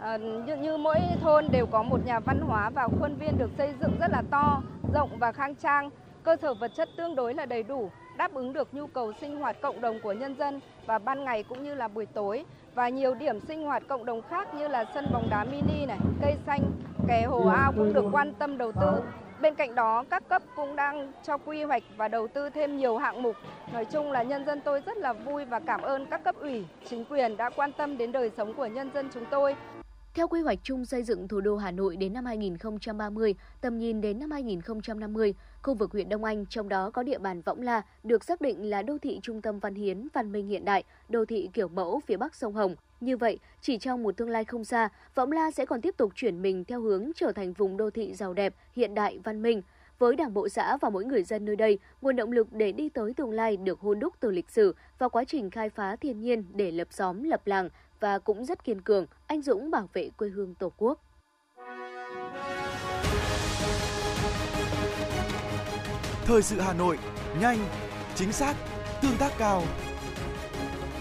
À, như, như mỗi thôn đều có một nhà văn hóa và khuôn viên được xây dựng rất là to, rộng và khang trang, cơ sở vật chất tương đối là đầy đủ, đáp ứng được nhu cầu sinh hoạt cộng đồng của nhân dân và ban ngày cũng như là buổi tối và nhiều điểm sinh hoạt cộng đồng khác như là sân bóng đá mini này, cây xanh, kè hồ ao cũng được quan tâm đầu tư. Bên cạnh đó, các cấp cũng đang cho quy hoạch và đầu tư thêm nhiều hạng mục. Nói chung là nhân dân tôi rất là vui và cảm ơn các cấp ủy, chính quyền đã quan tâm đến đời sống của nhân dân chúng tôi. Theo quy hoạch chung xây dựng thủ đô Hà Nội đến năm 2030, tầm nhìn đến năm 2050, khu vực huyện Đông Anh, trong đó có địa bàn Võng La, được xác định là đô thị trung tâm văn hiến, văn minh hiện đại, đô thị kiểu mẫu phía bắc sông Hồng. Như vậy, chỉ trong một tương lai không xa, Võng La sẽ còn tiếp tục chuyển mình theo hướng trở thành vùng đô thị giàu đẹp, hiện đại, văn minh. Với đảng bộ xã và mỗi người dân nơi đây, nguồn động lực để đi tới tương lai được hôn đúc từ lịch sử và quá trình khai phá thiên nhiên để lập xóm, lập làng và cũng rất kiên cường, anh dũng bảo vệ quê hương Tổ quốc. Thời sự Hà Nội, nhanh, chính xác, tương tác cao.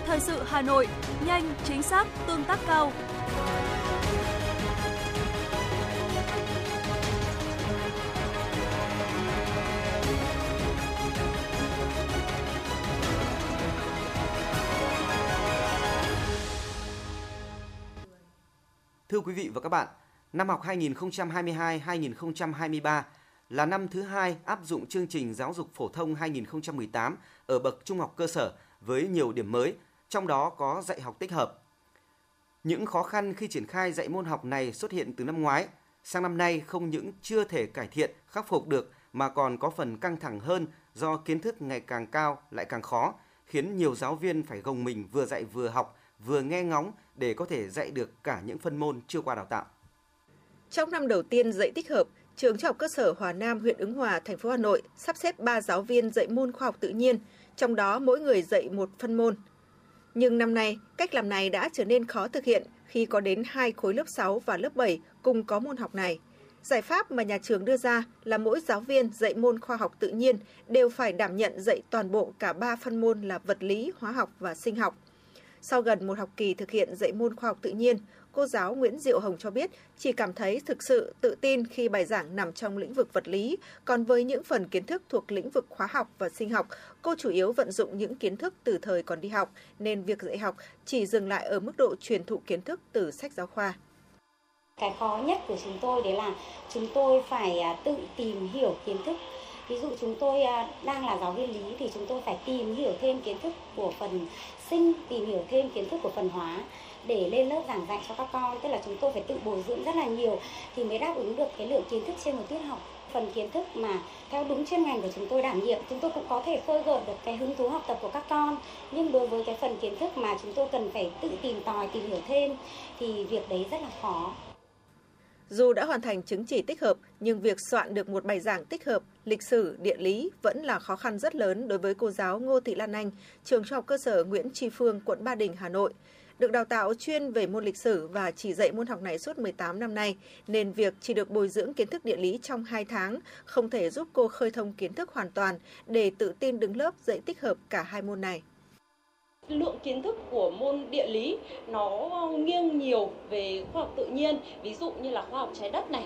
Thời sự Hà Nội, nhanh, chính xác, tương tác cao. Thưa quý vị và các bạn, năm học 2022-2023 là năm thứ hai áp dụng chương trình giáo dục phổ thông 2018 ở bậc trung học cơ sở với nhiều điểm mới, trong đó có dạy học tích hợp. Những khó khăn khi triển khai dạy môn học này xuất hiện từ năm ngoái, sang năm nay không những chưa thể cải thiện, khắc phục được mà còn có phần căng thẳng hơn do kiến thức ngày càng cao lại càng khó, khiến nhiều giáo viên phải gồng mình vừa dạy vừa học, vừa nghe ngóng để có thể dạy được cả những phân môn chưa qua đào tạo. Trong năm đầu tiên dạy tích hợp, trường Trung học cơ sở Hòa Nam, huyện Ứng Hòa, thành phố Hà Nội sắp xếp 3 giáo viên dạy môn khoa học tự nhiên, trong đó mỗi người dạy một phân môn. Nhưng năm nay, cách làm này đã trở nên khó thực hiện khi có đến hai khối lớp 6 và lớp 7 cùng có môn học này. Giải pháp mà nhà trường đưa ra là mỗi giáo viên dạy môn khoa học tự nhiên đều phải đảm nhận dạy toàn bộ cả ba phân môn là vật lý, hóa học và sinh học. Sau gần một học kỳ thực hiện dạy môn khoa học tự nhiên, cô giáo Nguyễn Diệu Hồng cho biết chỉ cảm thấy thực sự tự tin khi bài giảng nằm trong lĩnh vực vật lý, còn với những phần kiến thức thuộc lĩnh vực hóa học và sinh học, cô chủ yếu vận dụng những kiến thức từ thời còn đi học, nên việc dạy học chỉ dừng lại ở mức độ truyền thụ kiến thức từ sách giáo khoa. Cái khó nhất của chúng tôi đấy là chúng tôi phải à, tự tìm hiểu kiến thức ví dụ chúng tôi à, đang là giáo viên lý thì chúng tôi phải tìm hiểu thêm kiến thức của phần sinh tìm hiểu thêm kiến thức của phần hóa để lên lớp giảng dạy cho các con. Tức là chúng tôi phải tự bồi dưỡng rất là nhiều thì mới đáp ứng được cái lượng kiến thức trên một tiết học. Phần kiến thức mà theo đúng chuyên ngành của chúng tôi đảm nhiệm chúng tôi cũng có thể khơi gợi được cái hứng thú học tập của các con. Nhưng đối với cái phần kiến thức mà chúng tôi cần phải tự tìm tòi tìm hiểu thêm thì việc đấy rất là khó. Dù đã hoàn thành chứng chỉ tích hợp, nhưng việc soạn được một bài giảng tích hợp lịch sử, địa lý vẫn là khó khăn rất lớn đối với cô giáo Ngô Thị Lan Anh, trường trung học cơ sở Nguyễn Tri Phương, quận Ba Đình, Hà Nội. Được đào tạo chuyên về môn lịch sử và chỉ dạy môn học này suốt 18 năm nay, nên việc chỉ được bồi dưỡng kiến thức địa lý trong 2 tháng không thể giúp cô khơi thông kiến thức hoàn toàn để tự tin đứng lớp dạy tích hợp cả hai môn này lượng kiến thức của môn địa lý nó nghiêng nhiều về khoa học tự nhiên, ví dụ như là khoa học trái đất này,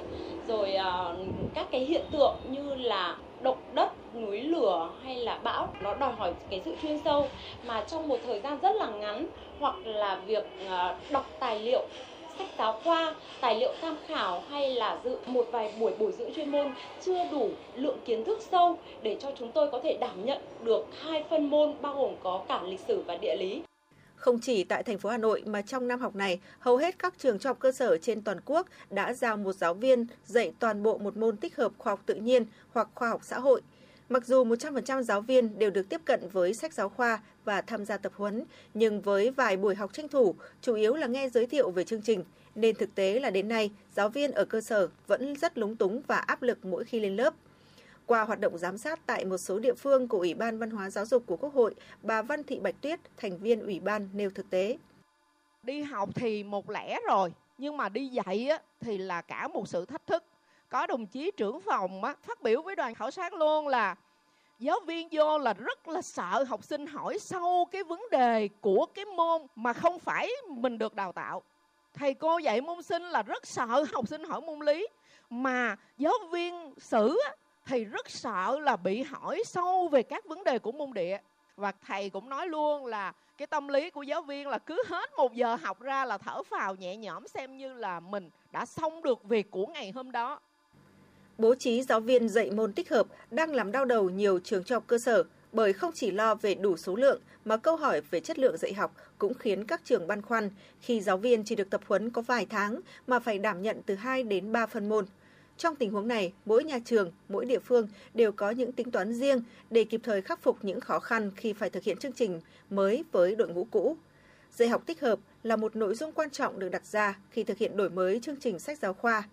rồi à, các cái hiện tượng như là động đất, núi lửa hay là bão, nó đòi hỏi cái sự chuyên sâu. Mà trong một thời gian rất là ngắn, hoặc là việc à, đọc tài liệu sách giáo khoa, tài liệu tham khảo hay là dự một vài buổi bồi dưỡng chuyên môn chưa đủ lượng kiến thức sâu để cho chúng tôi có thể đảm nhận được hai phân môn bao gồm có cả lịch sử và địa lý. Không chỉ tại thành phố Hà Nội mà trong năm học này, hầu hết các trường trung học cơ sở trên toàn quốc đã giao một giáo viên dạy toàn bộ một môn tích hợp khoa học tự nhiên hoặc khoa học xã hội. Mặc dù 100% giáo viên đều được tiếp cận với sách giáo khoa và tham gia tập huấn, nhưng với vài buổi học tranh thủ, chủ yếu là nghe giới thiệu về chương trình, nên thực tế là đến nay, giáo viên ở cơ sở vẫn rất lúng túng và áp lực mỗi khi lên lớp. Qua hoạt động giám sát tại một số địa phương của Ủy ban Văn hóa Giáo dục của Quốc hội, bà Văn Thị Bạch Tuyết, thành viên Ủy ban nêu thực tế. Đi học thì một lẽ rồi, nhưng mà đi dạy thì là cả một sự thách thức có đồng chí trưởng phòng á, phát biểu với đoàn khảo sát luôn là giáo viên vô là rất là sợ học sinh hỏi sâu cái vấn đề của cái môn mà không phải mình được đào tạo. Thầy cô dạy môn sinh là rất sợ học sinh hỏi môn lý mà giáo viên sử thì rất sợ là bị hỏi sâu về các vấn đề của môn địa. Và thầy cũng nói luôn là cái tâm lý của giáo viên là cứ hết một giờ học ra là thở phào nhẹ nhõm xem như là mình đã xong được việc của ngày hôm đó. Bố trí giáo viên dạy môn tích hợp đang làm đau đầu nhiều trường trung học cơ sở bởi không chỉ lo về đủ số lượng mà câu hỏi về chất lượng dạy học cũng khiến các trường băn khoăn khi giáo viên chỉ được tập huấn có vài tháng mà phải đảm nhận từ 2 đến 3 phân môn. Trong tình huống này, mỗi nhà trường, mỗi địa phương đều có những tính toán riêng để kịp thời khắc phục những khó khăn khi phải thực hiện chương trình mới với đội ngũ cũ. Dạy học tích hợp là một nội dung quan trọng được đặt ra khi thực hiện đổi mới chương trình sách giáo khoa.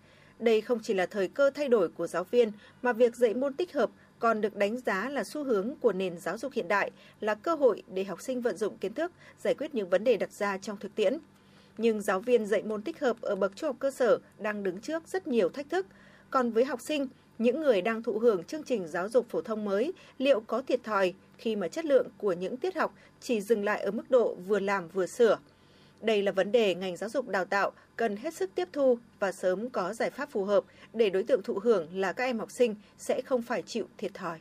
Đây không chỉ là thời cơ thay đổi của giáo viên, mà việc dạy môn tích hợp còn được đánh giá là xu hướng của nền giáo dục hiện đại, là cơ hội để học sinh vận dụng kiến thức, giải quyết những vấn đề đặt ra trong thực tiễn. Nhưng giáo viên dạy môn tích hợp ở bậc trung học cơ sở đang đứng trước rất nhiều thách thức. Còn với học sinh, những người đang thụ hưởng chương trình giáo dục phổ thông mới liệu có thiệt thòi khi mà chất lượng của những tiết học chỉ dừng lại ở mức độ vừa làm vừa sửa. Đây là vấn đề ngành giáo dục đào tạo cần hết sức tiếp thu và sớm có giải pháp phù hợp để đối tượng thụ hưởng là các em học sinh sẽ không phải chịu thiệt thòi.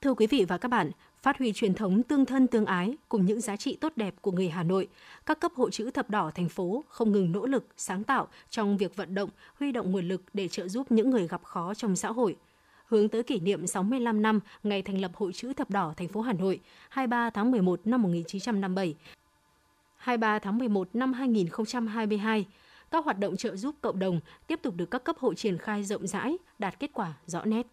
Thưa quý vị và các bạn, phát huy truyền thống tương thân tương ái cùng những giá trị tốt đẹp của người Hà Nội, các cấp hội chữ thập đỏ thành phố không ngừng nỗ lực, sáng tạo trong việc vận động, huy động nguồn lực để trợ giúp những người gặp khó trong xã hội. Hướng tới kỷ niệm 65 năm ngày thành lập Hội chữ thập đỏ thành phố Hà Nội, 23 tháng 11 năm 1957, 23 tháng 11 năm 2022, các hoạt động trợ giúp cộng đồng tiếp tục được các cấp hội triển khai rộng rãi, đạt kết quả rõ nét.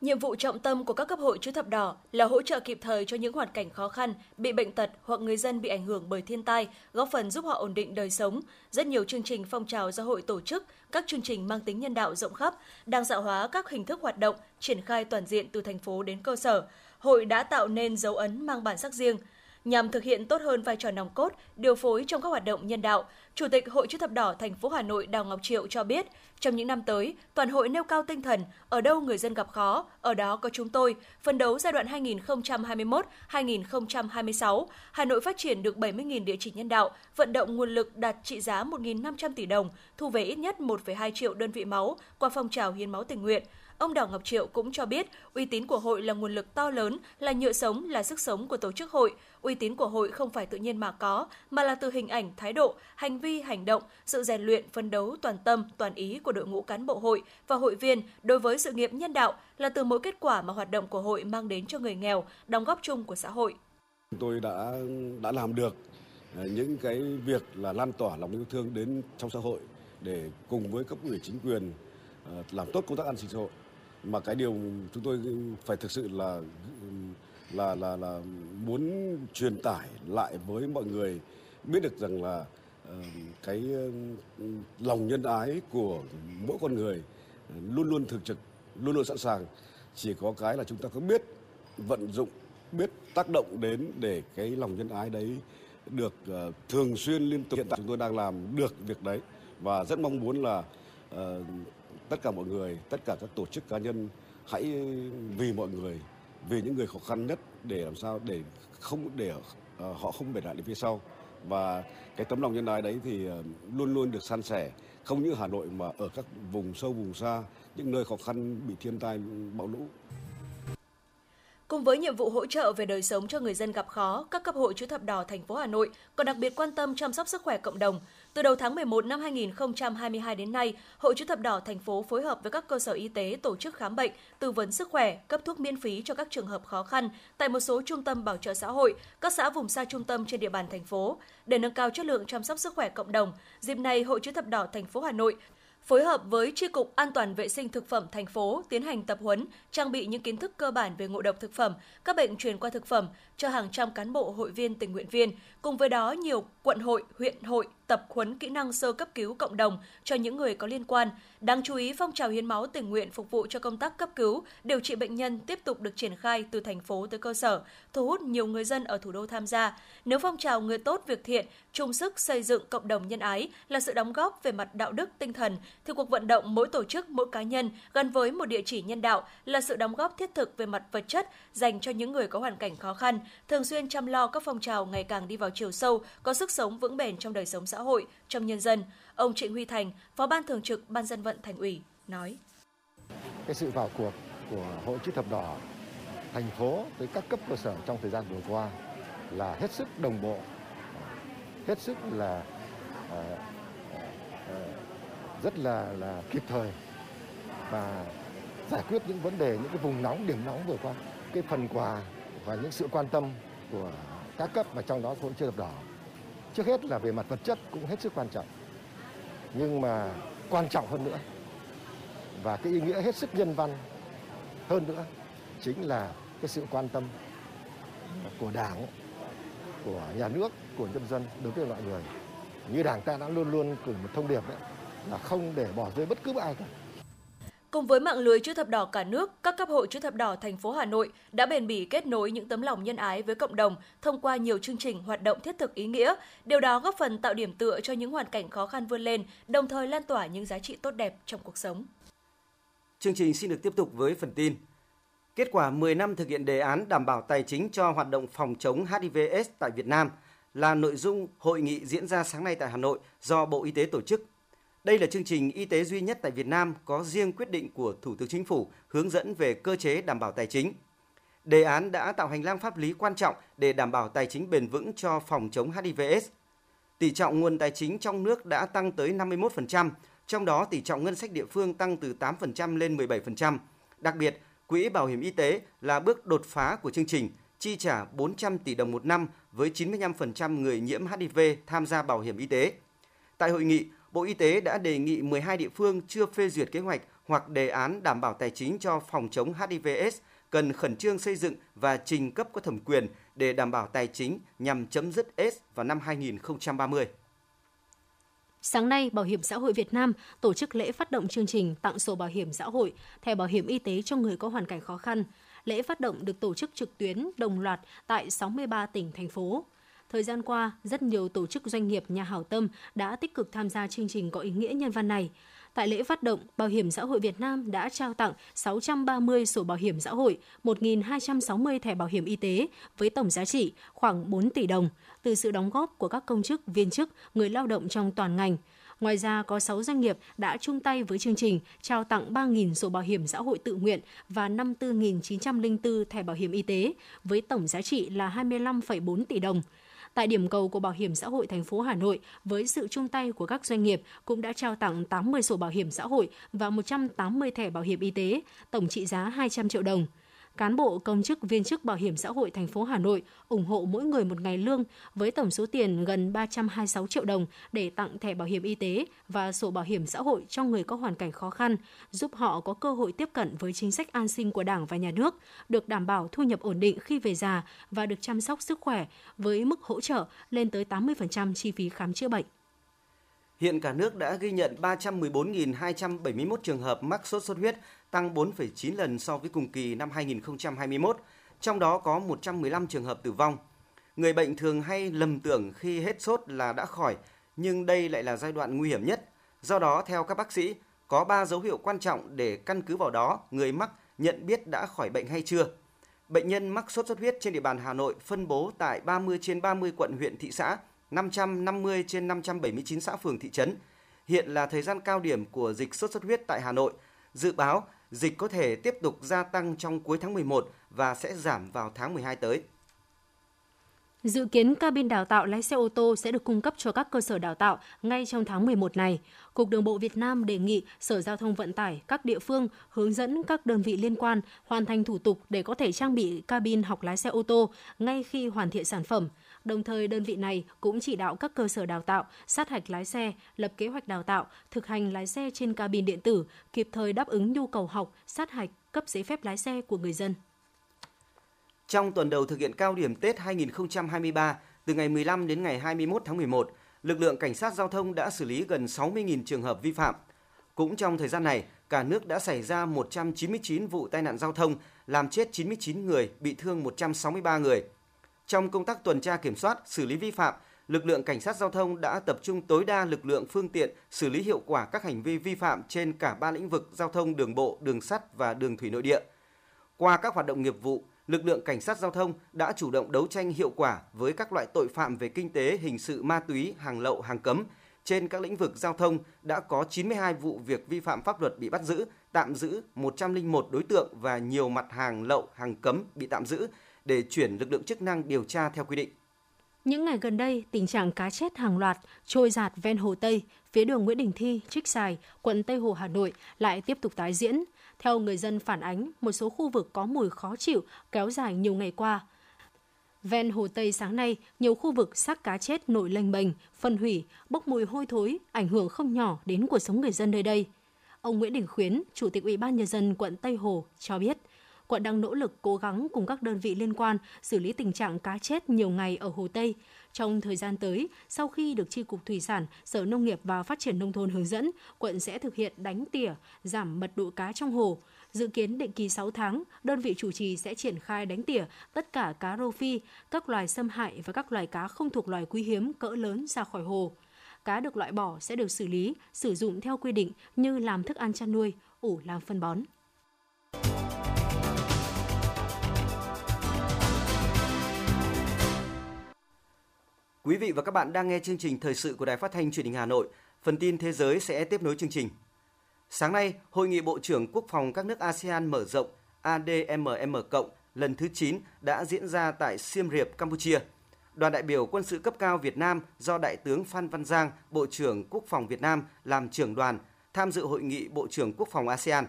Nhiệm vụ trọng tâm của các cấp hội chữ thập đỏ là hỗ trợ kịp thời cho những hoàn cảnh khó khăn, bị bệnh tật hoặc người dân bị ảnh hưởng bởi thiên tai, góp phần giúp họ ổn định đời sống. Rất nhiều chương trình phong trào do hội tổ chức, các chương trình mang tính nhân đạo rộng khắp, đang dạng hóa các hình thức hoạt động, triển khai toàn diện từ thành phố đến cơ sở. Hội đã tạo nên dấu ấn mang bản sắc riêng, nhằm thực hiện tốt hơn vai trò nòng cốt, điều phối trong các hoạt động nhân đạo. Chủ tịch Hội chữ thập đỏ thành phố Hà Nội Đào Ngọc Triệu cho biết, trong những năm tới, toàn hội nêu cao tinh thần ở đâu người dân gặp khó, ở đó có chúng tôi, phấn đấu giai đoạn 2021-2026, Hà Nội phát triển được 70.000 địa chỉ nhân đạo, vận động nguồn lực đạt trị giá 1.500 tỷ đồng, thu về ít nhất 1,2 triệu đơn vị máu qua phong trào hiến máu tình nguyện. Ông Đào Ngọc Triệu cũng cho biết, uy tín của hội là nguồn lực to lớn, là nhựa sống, là sức sống của tổ chức hội. Uy tín của hội không phải tự nhiên mà có, mà là từ hình ảnh, thái độ, hành vi, hành động, sự rèn luyện, phấn đấu toàn tâm, toàn ý của đội ngũ cán bộ hội và hội viên đối với sự nghiệp nhân đạo là từ mỗi kết quả mà hoạt động của hội mang đến cho người nghèo, đóng góp chung của xã hội. Tôi đã đã làm được à, những cái việc là lan tỏa lòng yêu thương đến trong xã hội để cùng với cấp ủy chính quyền à, làm tốt công tác an sinh xã hội mà cái điều chúng tôi phải thực sự là là là là muốn truyền tải lại với mọi người biết được rằng là cái lòng nhân ái của mỗi con người ờ, luôn luôn thường trực luôn luôn sẵn sàng. Chỉ có cái là chúng ta có biết vận dụng biết tác động đến để cái lòng nhân ái đấy được ờ, thường xuyên liên tục. Hiện tại chúng tôi đang làm được việc đấy và rất mong muốn là uh, tất cả mọi người, tất cả các tổ chức cá nhân hãy vì mọi người, về những người khó khăn nhất để làm sao để không để ờ, họ không bị lại đến phía sau và cái tấm lòng nhân ái đấy thì ờ, luôn luôn được san sẻ không những Hà Nội mà ở các vùng sâu vùng xa những nơi khó khăn bị thiên tai bão lũ Cùng với nhiệm vụ hỗ trợ về đời sống cho người dân gặp khó, các cấp hội chữ thập đỏ thành phố Hà Nội còn đặc biệt quan tâm chăm sóc sức khỏe cộng đồng. Từ đầu tháng 11 năm 2022 đến nay, Hội chữ thập đỏ thành phố phối hợp với các cơ sở y tế tổ chức khám bệnh, tư vấn sức khỏe, cấp thuốc miễn phí cho các trường hợp khó khăn tại một số trung tâm bảo trợ xã hội, các xã vùng xa trung tâm trên địa bàn thành phố. Để nâng cao chất lượng chăm sóc sức khỏe cộng đồng, dịp này Hội chữ thập đỏ thành phố Hà Nội phối hợp với Tri Cục An toàn vệ sinh thực phẩm thành phố tiến hành tập huấn, trang bị những kiến thức cơ bản về ngộ độc thực phẩm, các bệnh truyền qua thực phẩm cho hàng trăm cán bộ hội viên tình nguyện viên. Cùng với đó, nhiều quận hội, huyện hội tập huấn kỹ năng sơ cấp cứu cộng đồng cho những người có liên quan. Đáng chú ý, phong trào hiến máu tình nguyện phục vụ cho công tác cấp cứu, điều trị bệnh nhân tiếp tục được triển khai từ thành phố tới cơ sở, thu hút nhiều người dân ở thủ đô tham gia. Nếu phong trào người tốt việc thiện, chung sức xây dựng cộng đồng nhân ái là sự đóng góp về mặt đạo đức tinh thần, thì cuộc vận động mỗi tổ chức, mỗi cá nhân gắn với một địa chỉ nhân đạo là sự đóng góp thiết thực về mặt vật chất dành cho những người có hoàn cảnh khó khăn, thường xuyên chăm lo các phong trào ngày càng đi vào chiều sâu, có sức sống vững bền trong đời sống xã hội, trong nhân dân. Ông Trịnh Huy Thành, Phó Ban Thường trực Ban dân vận Thành ủy, nói. Cái sự vào cuộc của Hội chữ thập đỏ thành phố với các cấp cơ sở trong thời gian vừa qua là hết sức đồng bộ, hết sức là ờ, ờ, rất là là kịp thời và giải quyết những vấn đề những cái vùng nóng điểm nóng vừa qua cái phần quà và những sự quan tâm của các cấp và trong đó hội chữ thập đỏ trước hết là về mặt vật chất cũng hết sức quan trọng. Nhưng mà quan trọng hơn nữa, và cái ý nghĩa hết sức nhân văn hơn nữa chính là cái sự quan tâm của đảng, của nhà nước, của nhân dân đối với mọi người. Như đảng ta đã luôn luôn cử một thông điệp đấy, là không để bỏ rơi bất cứ ai cả. Cùng với mạng lưới chữ thập đỏ cả nước, các cấp hội chữ thập đỏ thành phố Hà Nội đã bền bỉ kết nối những tấm lòng nhân ái với cộng đồng thông qua nhiều chương trình hoạt động thiết thực ý nghĩa. Điều đó góp phần tạo điểm tựa cho những hoàn cảnh khó khăn vươn lên, đồng thời lan tỏa những giá trị tốt đẹp trong cuộc sống. Chương trình xin được tiếp tục với phần tin. Kết quả 10 năm thực hiện đề án đảm bảo tài chính cho hoạt động phòng chống HIVS tại Việt Nam là nội dung hội nghị diễn ra sáng nay tại Hà Nội do Bộ Y tế tổ chức. Đây là chương trình y tế duy nhất tại Việt Nam có riêng quyết định của Thủ tướng Chính phủ hướng dẫn về cơ chế đảm bảo tài chính. Đề án đã tạo hành lang pháp lý quan trọng để đảm bảo tài chính bền vững cho phòng chống HIVS. Tỷ trọng nguồn tài chính trong nước đã tăng tới 51%, trong đó tỷ trọng ngân sách địa phương tăng từ 8% lên 17%. Đặc biệt, Quỹ Bảo hiểm Y tế là bước đột phá của chương trình, chi trả 400 tỷ đồng một năm với 95% người nhiễm HIV tham gia bảo hiểm y tế. Tại hội nghị, Bộ Y tế đã đề nghị 12 địa phương chưa phê duyệt kế hoạch hoặc đề án đảm bảo tài chính cho phòng chống HIVS cần khẩn trương xây dựng và trình cấp có thẩm quyền để đảm bảo tài chính nhằm chấm dứt AIDS vào năm 2030. Sáng nay, Bảo hiểm xã hội Việt Nam tổ chức lễ phát động chương trình tặng sổ bảo hiểm xã hội, thẻ bảo hiểm y tế cho người có hoàn cảnh khó khăn. Lễ phát động được tổ chức trực tuyến đồng loạt tại 63 tỉnh, thành phố. Thời gian qua, rất nhiều tổ chức doanh nghiệp nhà hảo tâm đã tích cực tham gia chương trình có ý nghĩa nhân văn này. Tại lễ phát động, Bảo hiểm xã hội Việt Nam đã trao tặng 630 sổ bảo hiểm xã hội, 1.260 thẻ bảo hiểm y tế với tổng giá trị khoảng 4 tỷ đồng từ sự đóng góp của các công chức, viên chức, người lao động trong toàn ngành. Ngoài ra, có 6 doanh nghiệp đã chung tay với chương trình trao tặng 3.000 sổ bảo hiểm xã hội tự nguyện và 54.904 thẻ bảo hiểm y tế với tổng giá trị là 25,4 tỷ đồng. Tại điểm cầu của Bảo hiểm xã hội thành phố Hà Nội, với sự chung tay của các doanh nghiệp cũng đã trao tặng 80 sổ bảo hiểm xã hội và 180 thẻ bảo hiểm y tế, tổng trị giá 200 triệu đồng cán bộ công chức viên chức bảo hiểm xã hội thành phố Hà Nội ủng hộ mỗi người một ngày lương với tổng số tiền gần 326 triệu đồng để tặng thẻ bảo hiểm y tế và sổ bảo hiểm xã hội cho người có hoàn cảnh khó khăn, giúp họ có cơ hội tiếp cận với chính sách an sinh của Đảng và Nhà nước, được đảm bảo thu nhập ổn định khi về già và được chăm sóc sức khỏe với mức hỗ trợ lên tới 80% chi phí khám chữa bệnh. Hiện cả nước đã ghi nhận 314.271 trường hợp mắc sốt xuất huyết, tăng 4,9 lần so với cùng kỳ năm 2021, trong đó có 115 trường hợp tử vong. Người bệnh thường hay lầm tưởng khi hết sốt là đã khỏi, nhưng đây lại là giai đoạn nguy hiểm nhất. Do đó, theo các bác sĩ, có 3 dấu hiệu quan trọng để căn cứ vào đó người mắc nhận biết đã khỏi bệnh hay chưa. Bệnh nhân mắc sốt xuất huyết trên địa bàn Hà Nội phân bố tại 30 trên 30 quận huyện thị xã, 550 trên 579 xã phường thị trấn. Hiện là thời gian cao điểm của dịch sốt xuất huyết tại Hà Nội. Dự báo, dịch có thể tiếp tục gia tăng trong cuối tháng 11 và sẽ giảm vào tháng 12 tới. Dự kiến cabin đào tạo lái xe ô tô sẽ được cung cấp cho các cơ sở đào tạo ngay trong tháng 11 này. Cục Đường bộ Việt Nam đề nghị Sở Giao thông Vận tải, các địa phương hướng dẫn các đơn vị liên quan hoàn thành thủ tục để có thể trang bị cabin học lái xe ô tô ngay khi hoàn thiện sản phẩm. Đồng thời, đơn vị này cũng chỉ đạo các cơ sở đào tạo, sát hạch lái xe, lập kế hoạch đào tạo, thực hành lái xe trên cabin điện tử, kịp thời đáp ứng nhu cầu học, sát hạch, cấp giấy phép lái xe của người dân. Trong tuần đầu thực hiện cao điểm Tết 2023, từ ngày 15 đến ngày 21 tháng 11, lực lượng cảnh sát giao thông đã xử lý gần 60.000 trường hợp vi phạm. Cũng trong thời gian này, cả nước đã xảy ra 199 vụ tai nạn giao thông, làm chết 99 người, bị thương 163 người. Trong công tác tuần tra kiểm soát, xử lý vi phạm, lực lượng cảnh sát giao thông đã tập trung tối đa lực lượng phương tiện xử lý hiệu quả các hành vi vi phạm trên cả ba lĩnh vực giao thông đường bộ, đường sắt và đường thủy nội địa. Qua các hoạt động nghiệp vụ, lực lượng cảnh sát giao thông đã chủ động đấu tranh hiệu quả với các loại tội phạm về kinh tế, hình sự, ma túy, hàng lậu, hàng cấm. Trên các lĩnh vực giao thông đã có 92 vụ việc vi phạm pháp luật bị bắt giữ, tạm giữ 101 đối tượng và nhiều mặt hàng lậu, hàng cấm bị tạm giữ để chuyển lực lượng chức năng điều tra theo quy định. Những ngày gần đây, tình trạng cá chết hàng loạt trôi giạt ven Hồ Tây, phía đường Nguyễn Đình Thi, Trích Xài, quận Tây Hồ, Hà Nội lại tiếp tục tái diễn. Theo người dân phản ánh, một số khu vực có mùi khó chịu kéo dài nhiều ngày qua. Ven Hồ Tây sáng nay, nhiều khu vực xác cá chết nổi lênh bềnh, phân hủy, bốc mùi hôi thối, ảnh hưởng không nhỏ đến cuộc sống người dân nơi đây. Ông Nguyễn Đình Khuyến, Chủ tịch Ủy ban nhân dân quận Tây Hồ cho biết, quận đang nỗ lực cố gắng cùng các đơn vị liên quan xử lý tình trạng cá chết nhiều ngày ở Hồ Tây. Trong thời gian tới, sau khi được Tri Cục Thủy sản, Sở Nông nghiệp và Phát triển Nông thôn hướng dẫn, quận sẽ thực hiện đánh tỉa, giảm mật độ cá trong hồ. Dự kiến định kỳ 6 tháng, đơn vị chủ trì sẽ triển khai đánh tỉa tất cả cá rô phi, các loài xâm hại và các loài cá không thuộc loài quý hiếm cỡ lớn ra khỏi hồ. Cá được loại bỏ sẽ được xử lý, sử dụng theo quy định như làm thức ăn chăn nuôi, ủ làm phân bón. Quý vị và các bạn đang nghe chương trình thời sự của Đài Phát thanh Truyền hình Hà Nội. Phần tin thế giới sẽ tiếp nối chương trình. Sáng nay, Hội nghị Bộ trưởng Quốc phòng các nước ASEAN mở rộng ADMM cộng lần thứ 9 đã diễn ra tại Siem Reap, Campuchia. Đoàn đại biểu quân sự cấp cao Việt Nam do Đại tướng Phan Văn Giang, Bộ trưởng Quốc phòng Việt Nam làm trưởng đoàn, tham dự hội nghị Bộ trưởng Quốc phòng ASEAN.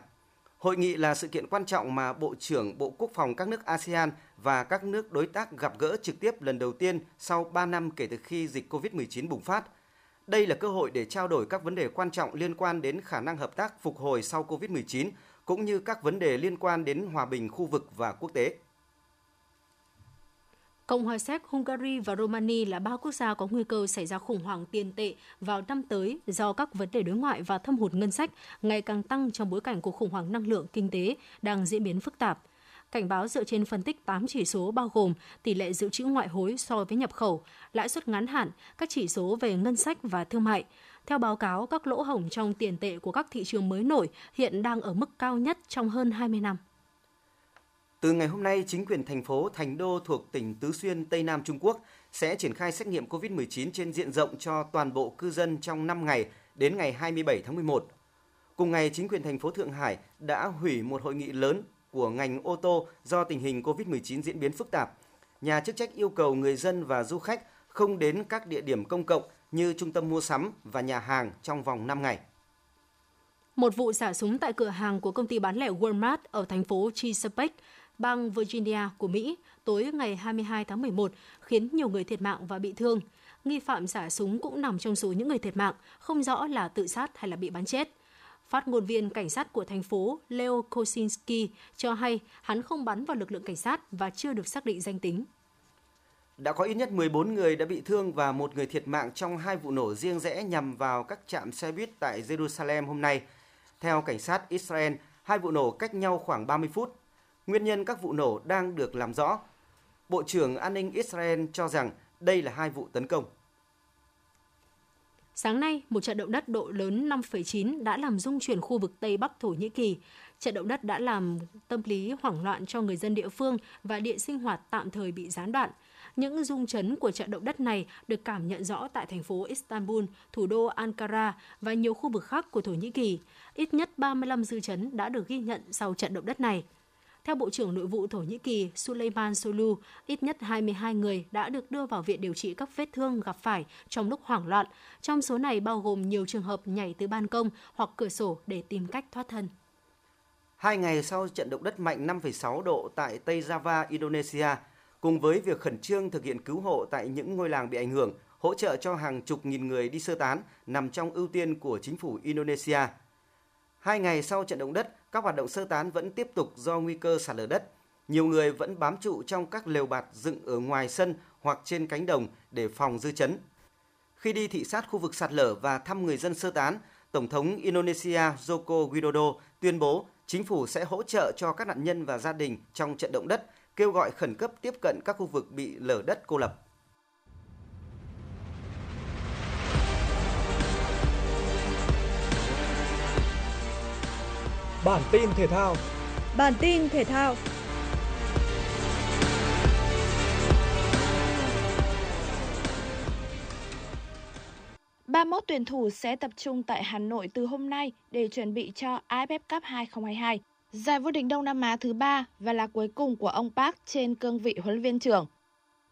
Hội nghị là sự kiện quan trọng mà Bộ trưởng Bộ Quốc phòng các nước ASEAN và các nước đối tác gặp gỡ trực tiếp lần đầu tiên sau 3 năm kể từ khi dịch COVID-19 bùng phát. Đây là cơ hội để trao đổi các vấn đề quan trọng liên quan đến khả năng hợp tác phục hồi sau COVID-19 cũng như các vấn đề liên quan đến hòa bình khu vực và quốc tế. Cộng hòa Séc, Hungary và Romania là ba quốc gia có nguy cơ xảy ra khủng hoảng tiền tệ vào năm tới do các vấn đề đối ngoại và thâm hụt ngân sách ngày càng tăng trong bối cảnh của khủng hoảng năng lượng kinh tế đang diễn biến phức tạp. Cảnh báo dựa trên phân tích 8 chỉ số bao gồm tỷ lệ dự trữ ngoại hối so với nhập khẩu, lãi suất ngắn hạn, các chỉ số về ngân sách và thương mại. Theo báo cáo, các lỗ hổng trong tiền tệ của các thị trường mới nổi hiện đang ở mức cao nhất trong hơn 20 năm. Từ ngày hôm nay, chính quyền thành phố Thành Đô thuộc tỉnh Tứ Xuyên, Tây Nam Trung Quốc sẽ triển khai xét nghiệm COVID-19 trên diện rộng cho toàn bộ cư dân trong 5 ngày đến ngày 27 tháng 11. Cùng ngày, chính quyền thành phố Thượng Hải đã hủy một hội nghị lớn của ngành ô tô do tình hình COVID-19 diễn biến phức tạp. Nhà chức trách yêu cầu người dân và du khách không đến các địa điểm công cộng như trung tâm mua sắm và nhà hàng trong vòng 5 ngày. Một vụ xả súng tại cửa hàng của công ty bán lẻ Walmart ở thành phố Chesapeake bang Virginia của Mỹ tối ngày 22 tháng 11 khiến nhiều người thiệt mạng và bị thương. Nghi phạm xả súng cũng nằm trong số những người thiệt mạng, không rõ là tự sát hay là bị bắn chết. Phát ngôn viên cảnh sát của thành phố Leo Kosinski cho hay hắn không bắn vào lực lượng cảnh sát và chưa được xác định danh tính. Đã có ít nhất 14 người đã bị thương và một người thiệt mạng trong hai vụ nổ riêng rẽ nhằm vào các trạm xe buýt tại Jerusalem hôm nay. Theo cảnh sát Israel, hai vụ nổ cách nhau khoảng 30 phút Nguyên nhân các vụ nổ đang được làm rõ. Bộ trưởng An ninh Israel cho rằng đây là hai vụ tấn công. Sáng nay, một trận động đất độ lớn 5,9 đã làm rung chuyển khu vực Tây Bắc Thổ Nhĩ Kỳ. Trận động đất đã làm tâm lý hoảng loạn cho người dân địa phương và điện sinh hoạt tạm thời bị gián đoạn. Những rung chấn của trận động đất này được cảm nhận rõ tại thành phố Istanbul, thủ đô Ankara và nhiều khu vực khác của Thổ Nhĩ Kỳ. Ít nhất 35 dư chấn đã được ghi nhận sau trận động đất này. Theo Bộ trưởng Nội vụ Thổ Nhĩ Kỳ Suleyman Solu, ít nhất 22 người đã được đưa vào viện điều trị các vết thương gặp phải trong lúc hoảng loạn. Trong số này bao gồm nhiều trường hợp nhảy từ ban công hoặc cửa sổ để tìm cách thoát thân. Hai ngày sau trận động đất mạnh 5,6 độ tại Tây Java, Indonesia, cùng với việc khẩn trương thực hiện cứu hộ tại những ngôi làng bị ảnh hưởng, hỗ trợ cho hàng chục nghìn người đi sơ tán nằm trong ưu tiên của chính phủ Indonesia. Hai ngày sau trận động đất, các hoạt động sơ tán vẫn tiếp tục do nguy cơ sạt lở đất. Nhiều người vẫn bám trụ trong các lều bạt dựng ở ngoài sân hoặc trên cánh đồng để phòng dư chấn. Khi đi thị sát khu vực sạt lở và thăm người dân sơ tán, Tổng thống Indonesia Joko Widodo tuyên bố chính phủ sẽ hỗ trợ cho các nạn nhân và gia đình trong trận động đất, kêu gọi khẩn cấp tiếp cận các khu vực bị lở đất cô lập. Bản tin thể thao. Bản tin thể thao. Ba mốt tuyển thủ sẽ tập trung tại Hà Nội từ hôm nay để chuẩn bị cho AFF Cup 2022, giải vô địch Đông Nam Á thứ ba và là cuối cùng của ông Park trên cương vị huấn luyện viên trưởng.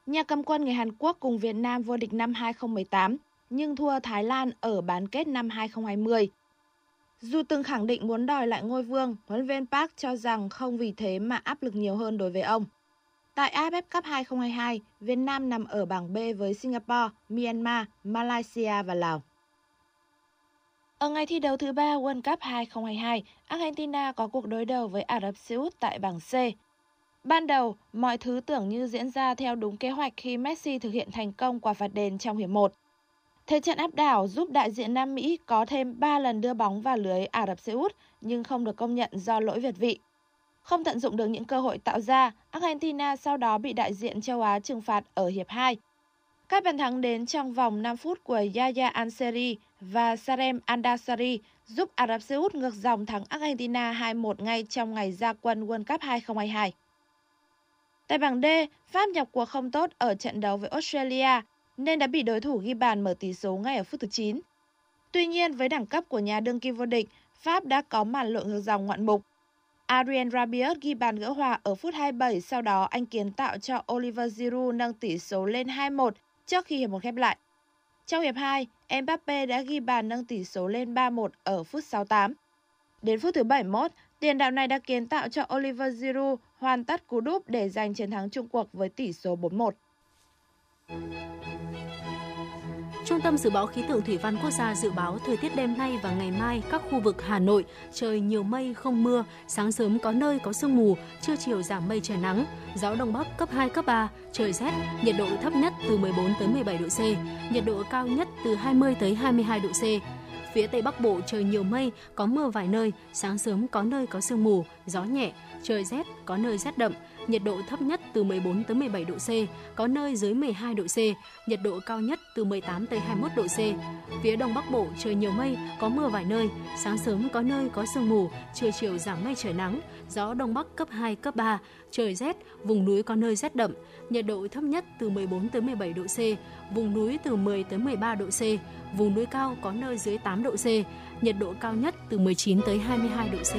Nhà cầm quân người Hàn Quốc cùng Việt Nam vô địch năm 2018 nhưng thua Thái Lan ở bán kết năm 2020 dù từng khẳng định muốn đòi lại ngôi vương, huấn viên Park cho rằng không vì thế mà áp lực nhiều hơn đối với ông. Tại AFF Cup 2022, Việt Nam nằm ở bảng B với Singapore, Myanmar, Malaysia và Lào. Ở ngày thi đấu thứ ba World Cup 2022, Argentina có cuộc đối đầu với Ả Rập Xê Út tại bảng C. Ban đầu, mọi thứ tưởng như diễn ra theo đúng kế hoạch khi Messi thực hiện thành công quả phạt đền trong hiệp 1. Thế trận áp đảo giúp đại diện Nam Mỹ có thêm 3 lần đưa bóng vào lưới Ả Rập Xê Út nhưng không được công nhận do lỗi việt vị. Không tận dụng được những cơ hội tạo ra, Argentina sau đó bị đại diện châu Á trừng phạt ở hiệp 2. Các bàn thắng đến trong vòng 5 phút của Yaya Anseri và Sarem Andasari giúp Ả Rập Xê Út ngược dòng thắng Argentina 2-1 ngay trong ngày ra quân World Cup 2022. Tại bảng D, Pháp nhập cuộc không tốt ở trận đấu với Australia nên đã bị đối thủ ghi bàn mở tỷ số ngay ở phút thứ 9. Tuy nhiên, với đẳng cấp của nhà đương kim vô địch, Pháp đã có màn lội ngược dòng ngoạn mục. Adrien Rabiot ghi bàn gỡ hòa ở phút 27, sau đó anh kiến tạo cho Oliver Giroud nâng tỷ số lên 2-1 trước khi hiệp một khép lại. Trong hiệp 2, Mbappe đã ghi bàn nâng tỷ số lên 3-1 ở phút 68. Đến phút thứ 71, tiền đạo này đã kiến tạo cho Oliver Giroud hoàn tất cú đúp để giành chiến thắng chung cuộc với tỷ số 4-1. Trung tâm Dự báo Khí tượng Thủy văn Quốc gia dự báo thời tiết đêm nay và ngày mai các khu vực Hà Nội trời nhiều mây không mưa, sáng sớm có nơi có sương mù, trưa chiều giảm mây trời nắng, gió đông bắc cấp 2 cấp 3, trời rét, nhiệt độ thấp nhất từ 14 tới 17 độ C, nhiệt độ cao nhất từ 20 tới 22 độ C. Phía Tây Bắc Bộ trời nhiều mây, có mưa vài nơi, sáng sớm có nơi có sương mù, gió nhẹ, trời rét, có nơi rét đậm, nhiệt độ thấp nhất từ 14 tới 17 độ C, có nơi dưới 12 độ C, nhiệt độ cao nhất từ 18 tới 21 độ C. Phía Đông Bắc Bộ trời nhiều mây, có mưa vài nơi, sáng sớm có nơi có sương mù, trưa chiều giảm mây trời nắng, gió Đông Bắc cấp 2, cấp 3, trời rét, vùng núi có nơi rét đậm, nhiệt độ thấp nhất từ 14 tới 17 độ C, vùng núi từ 10 tới 13 độ C, vùng núi cao có nơi dưới 8 độ C, nhiệt độ cao nhất từ 19 tới 22 độ C.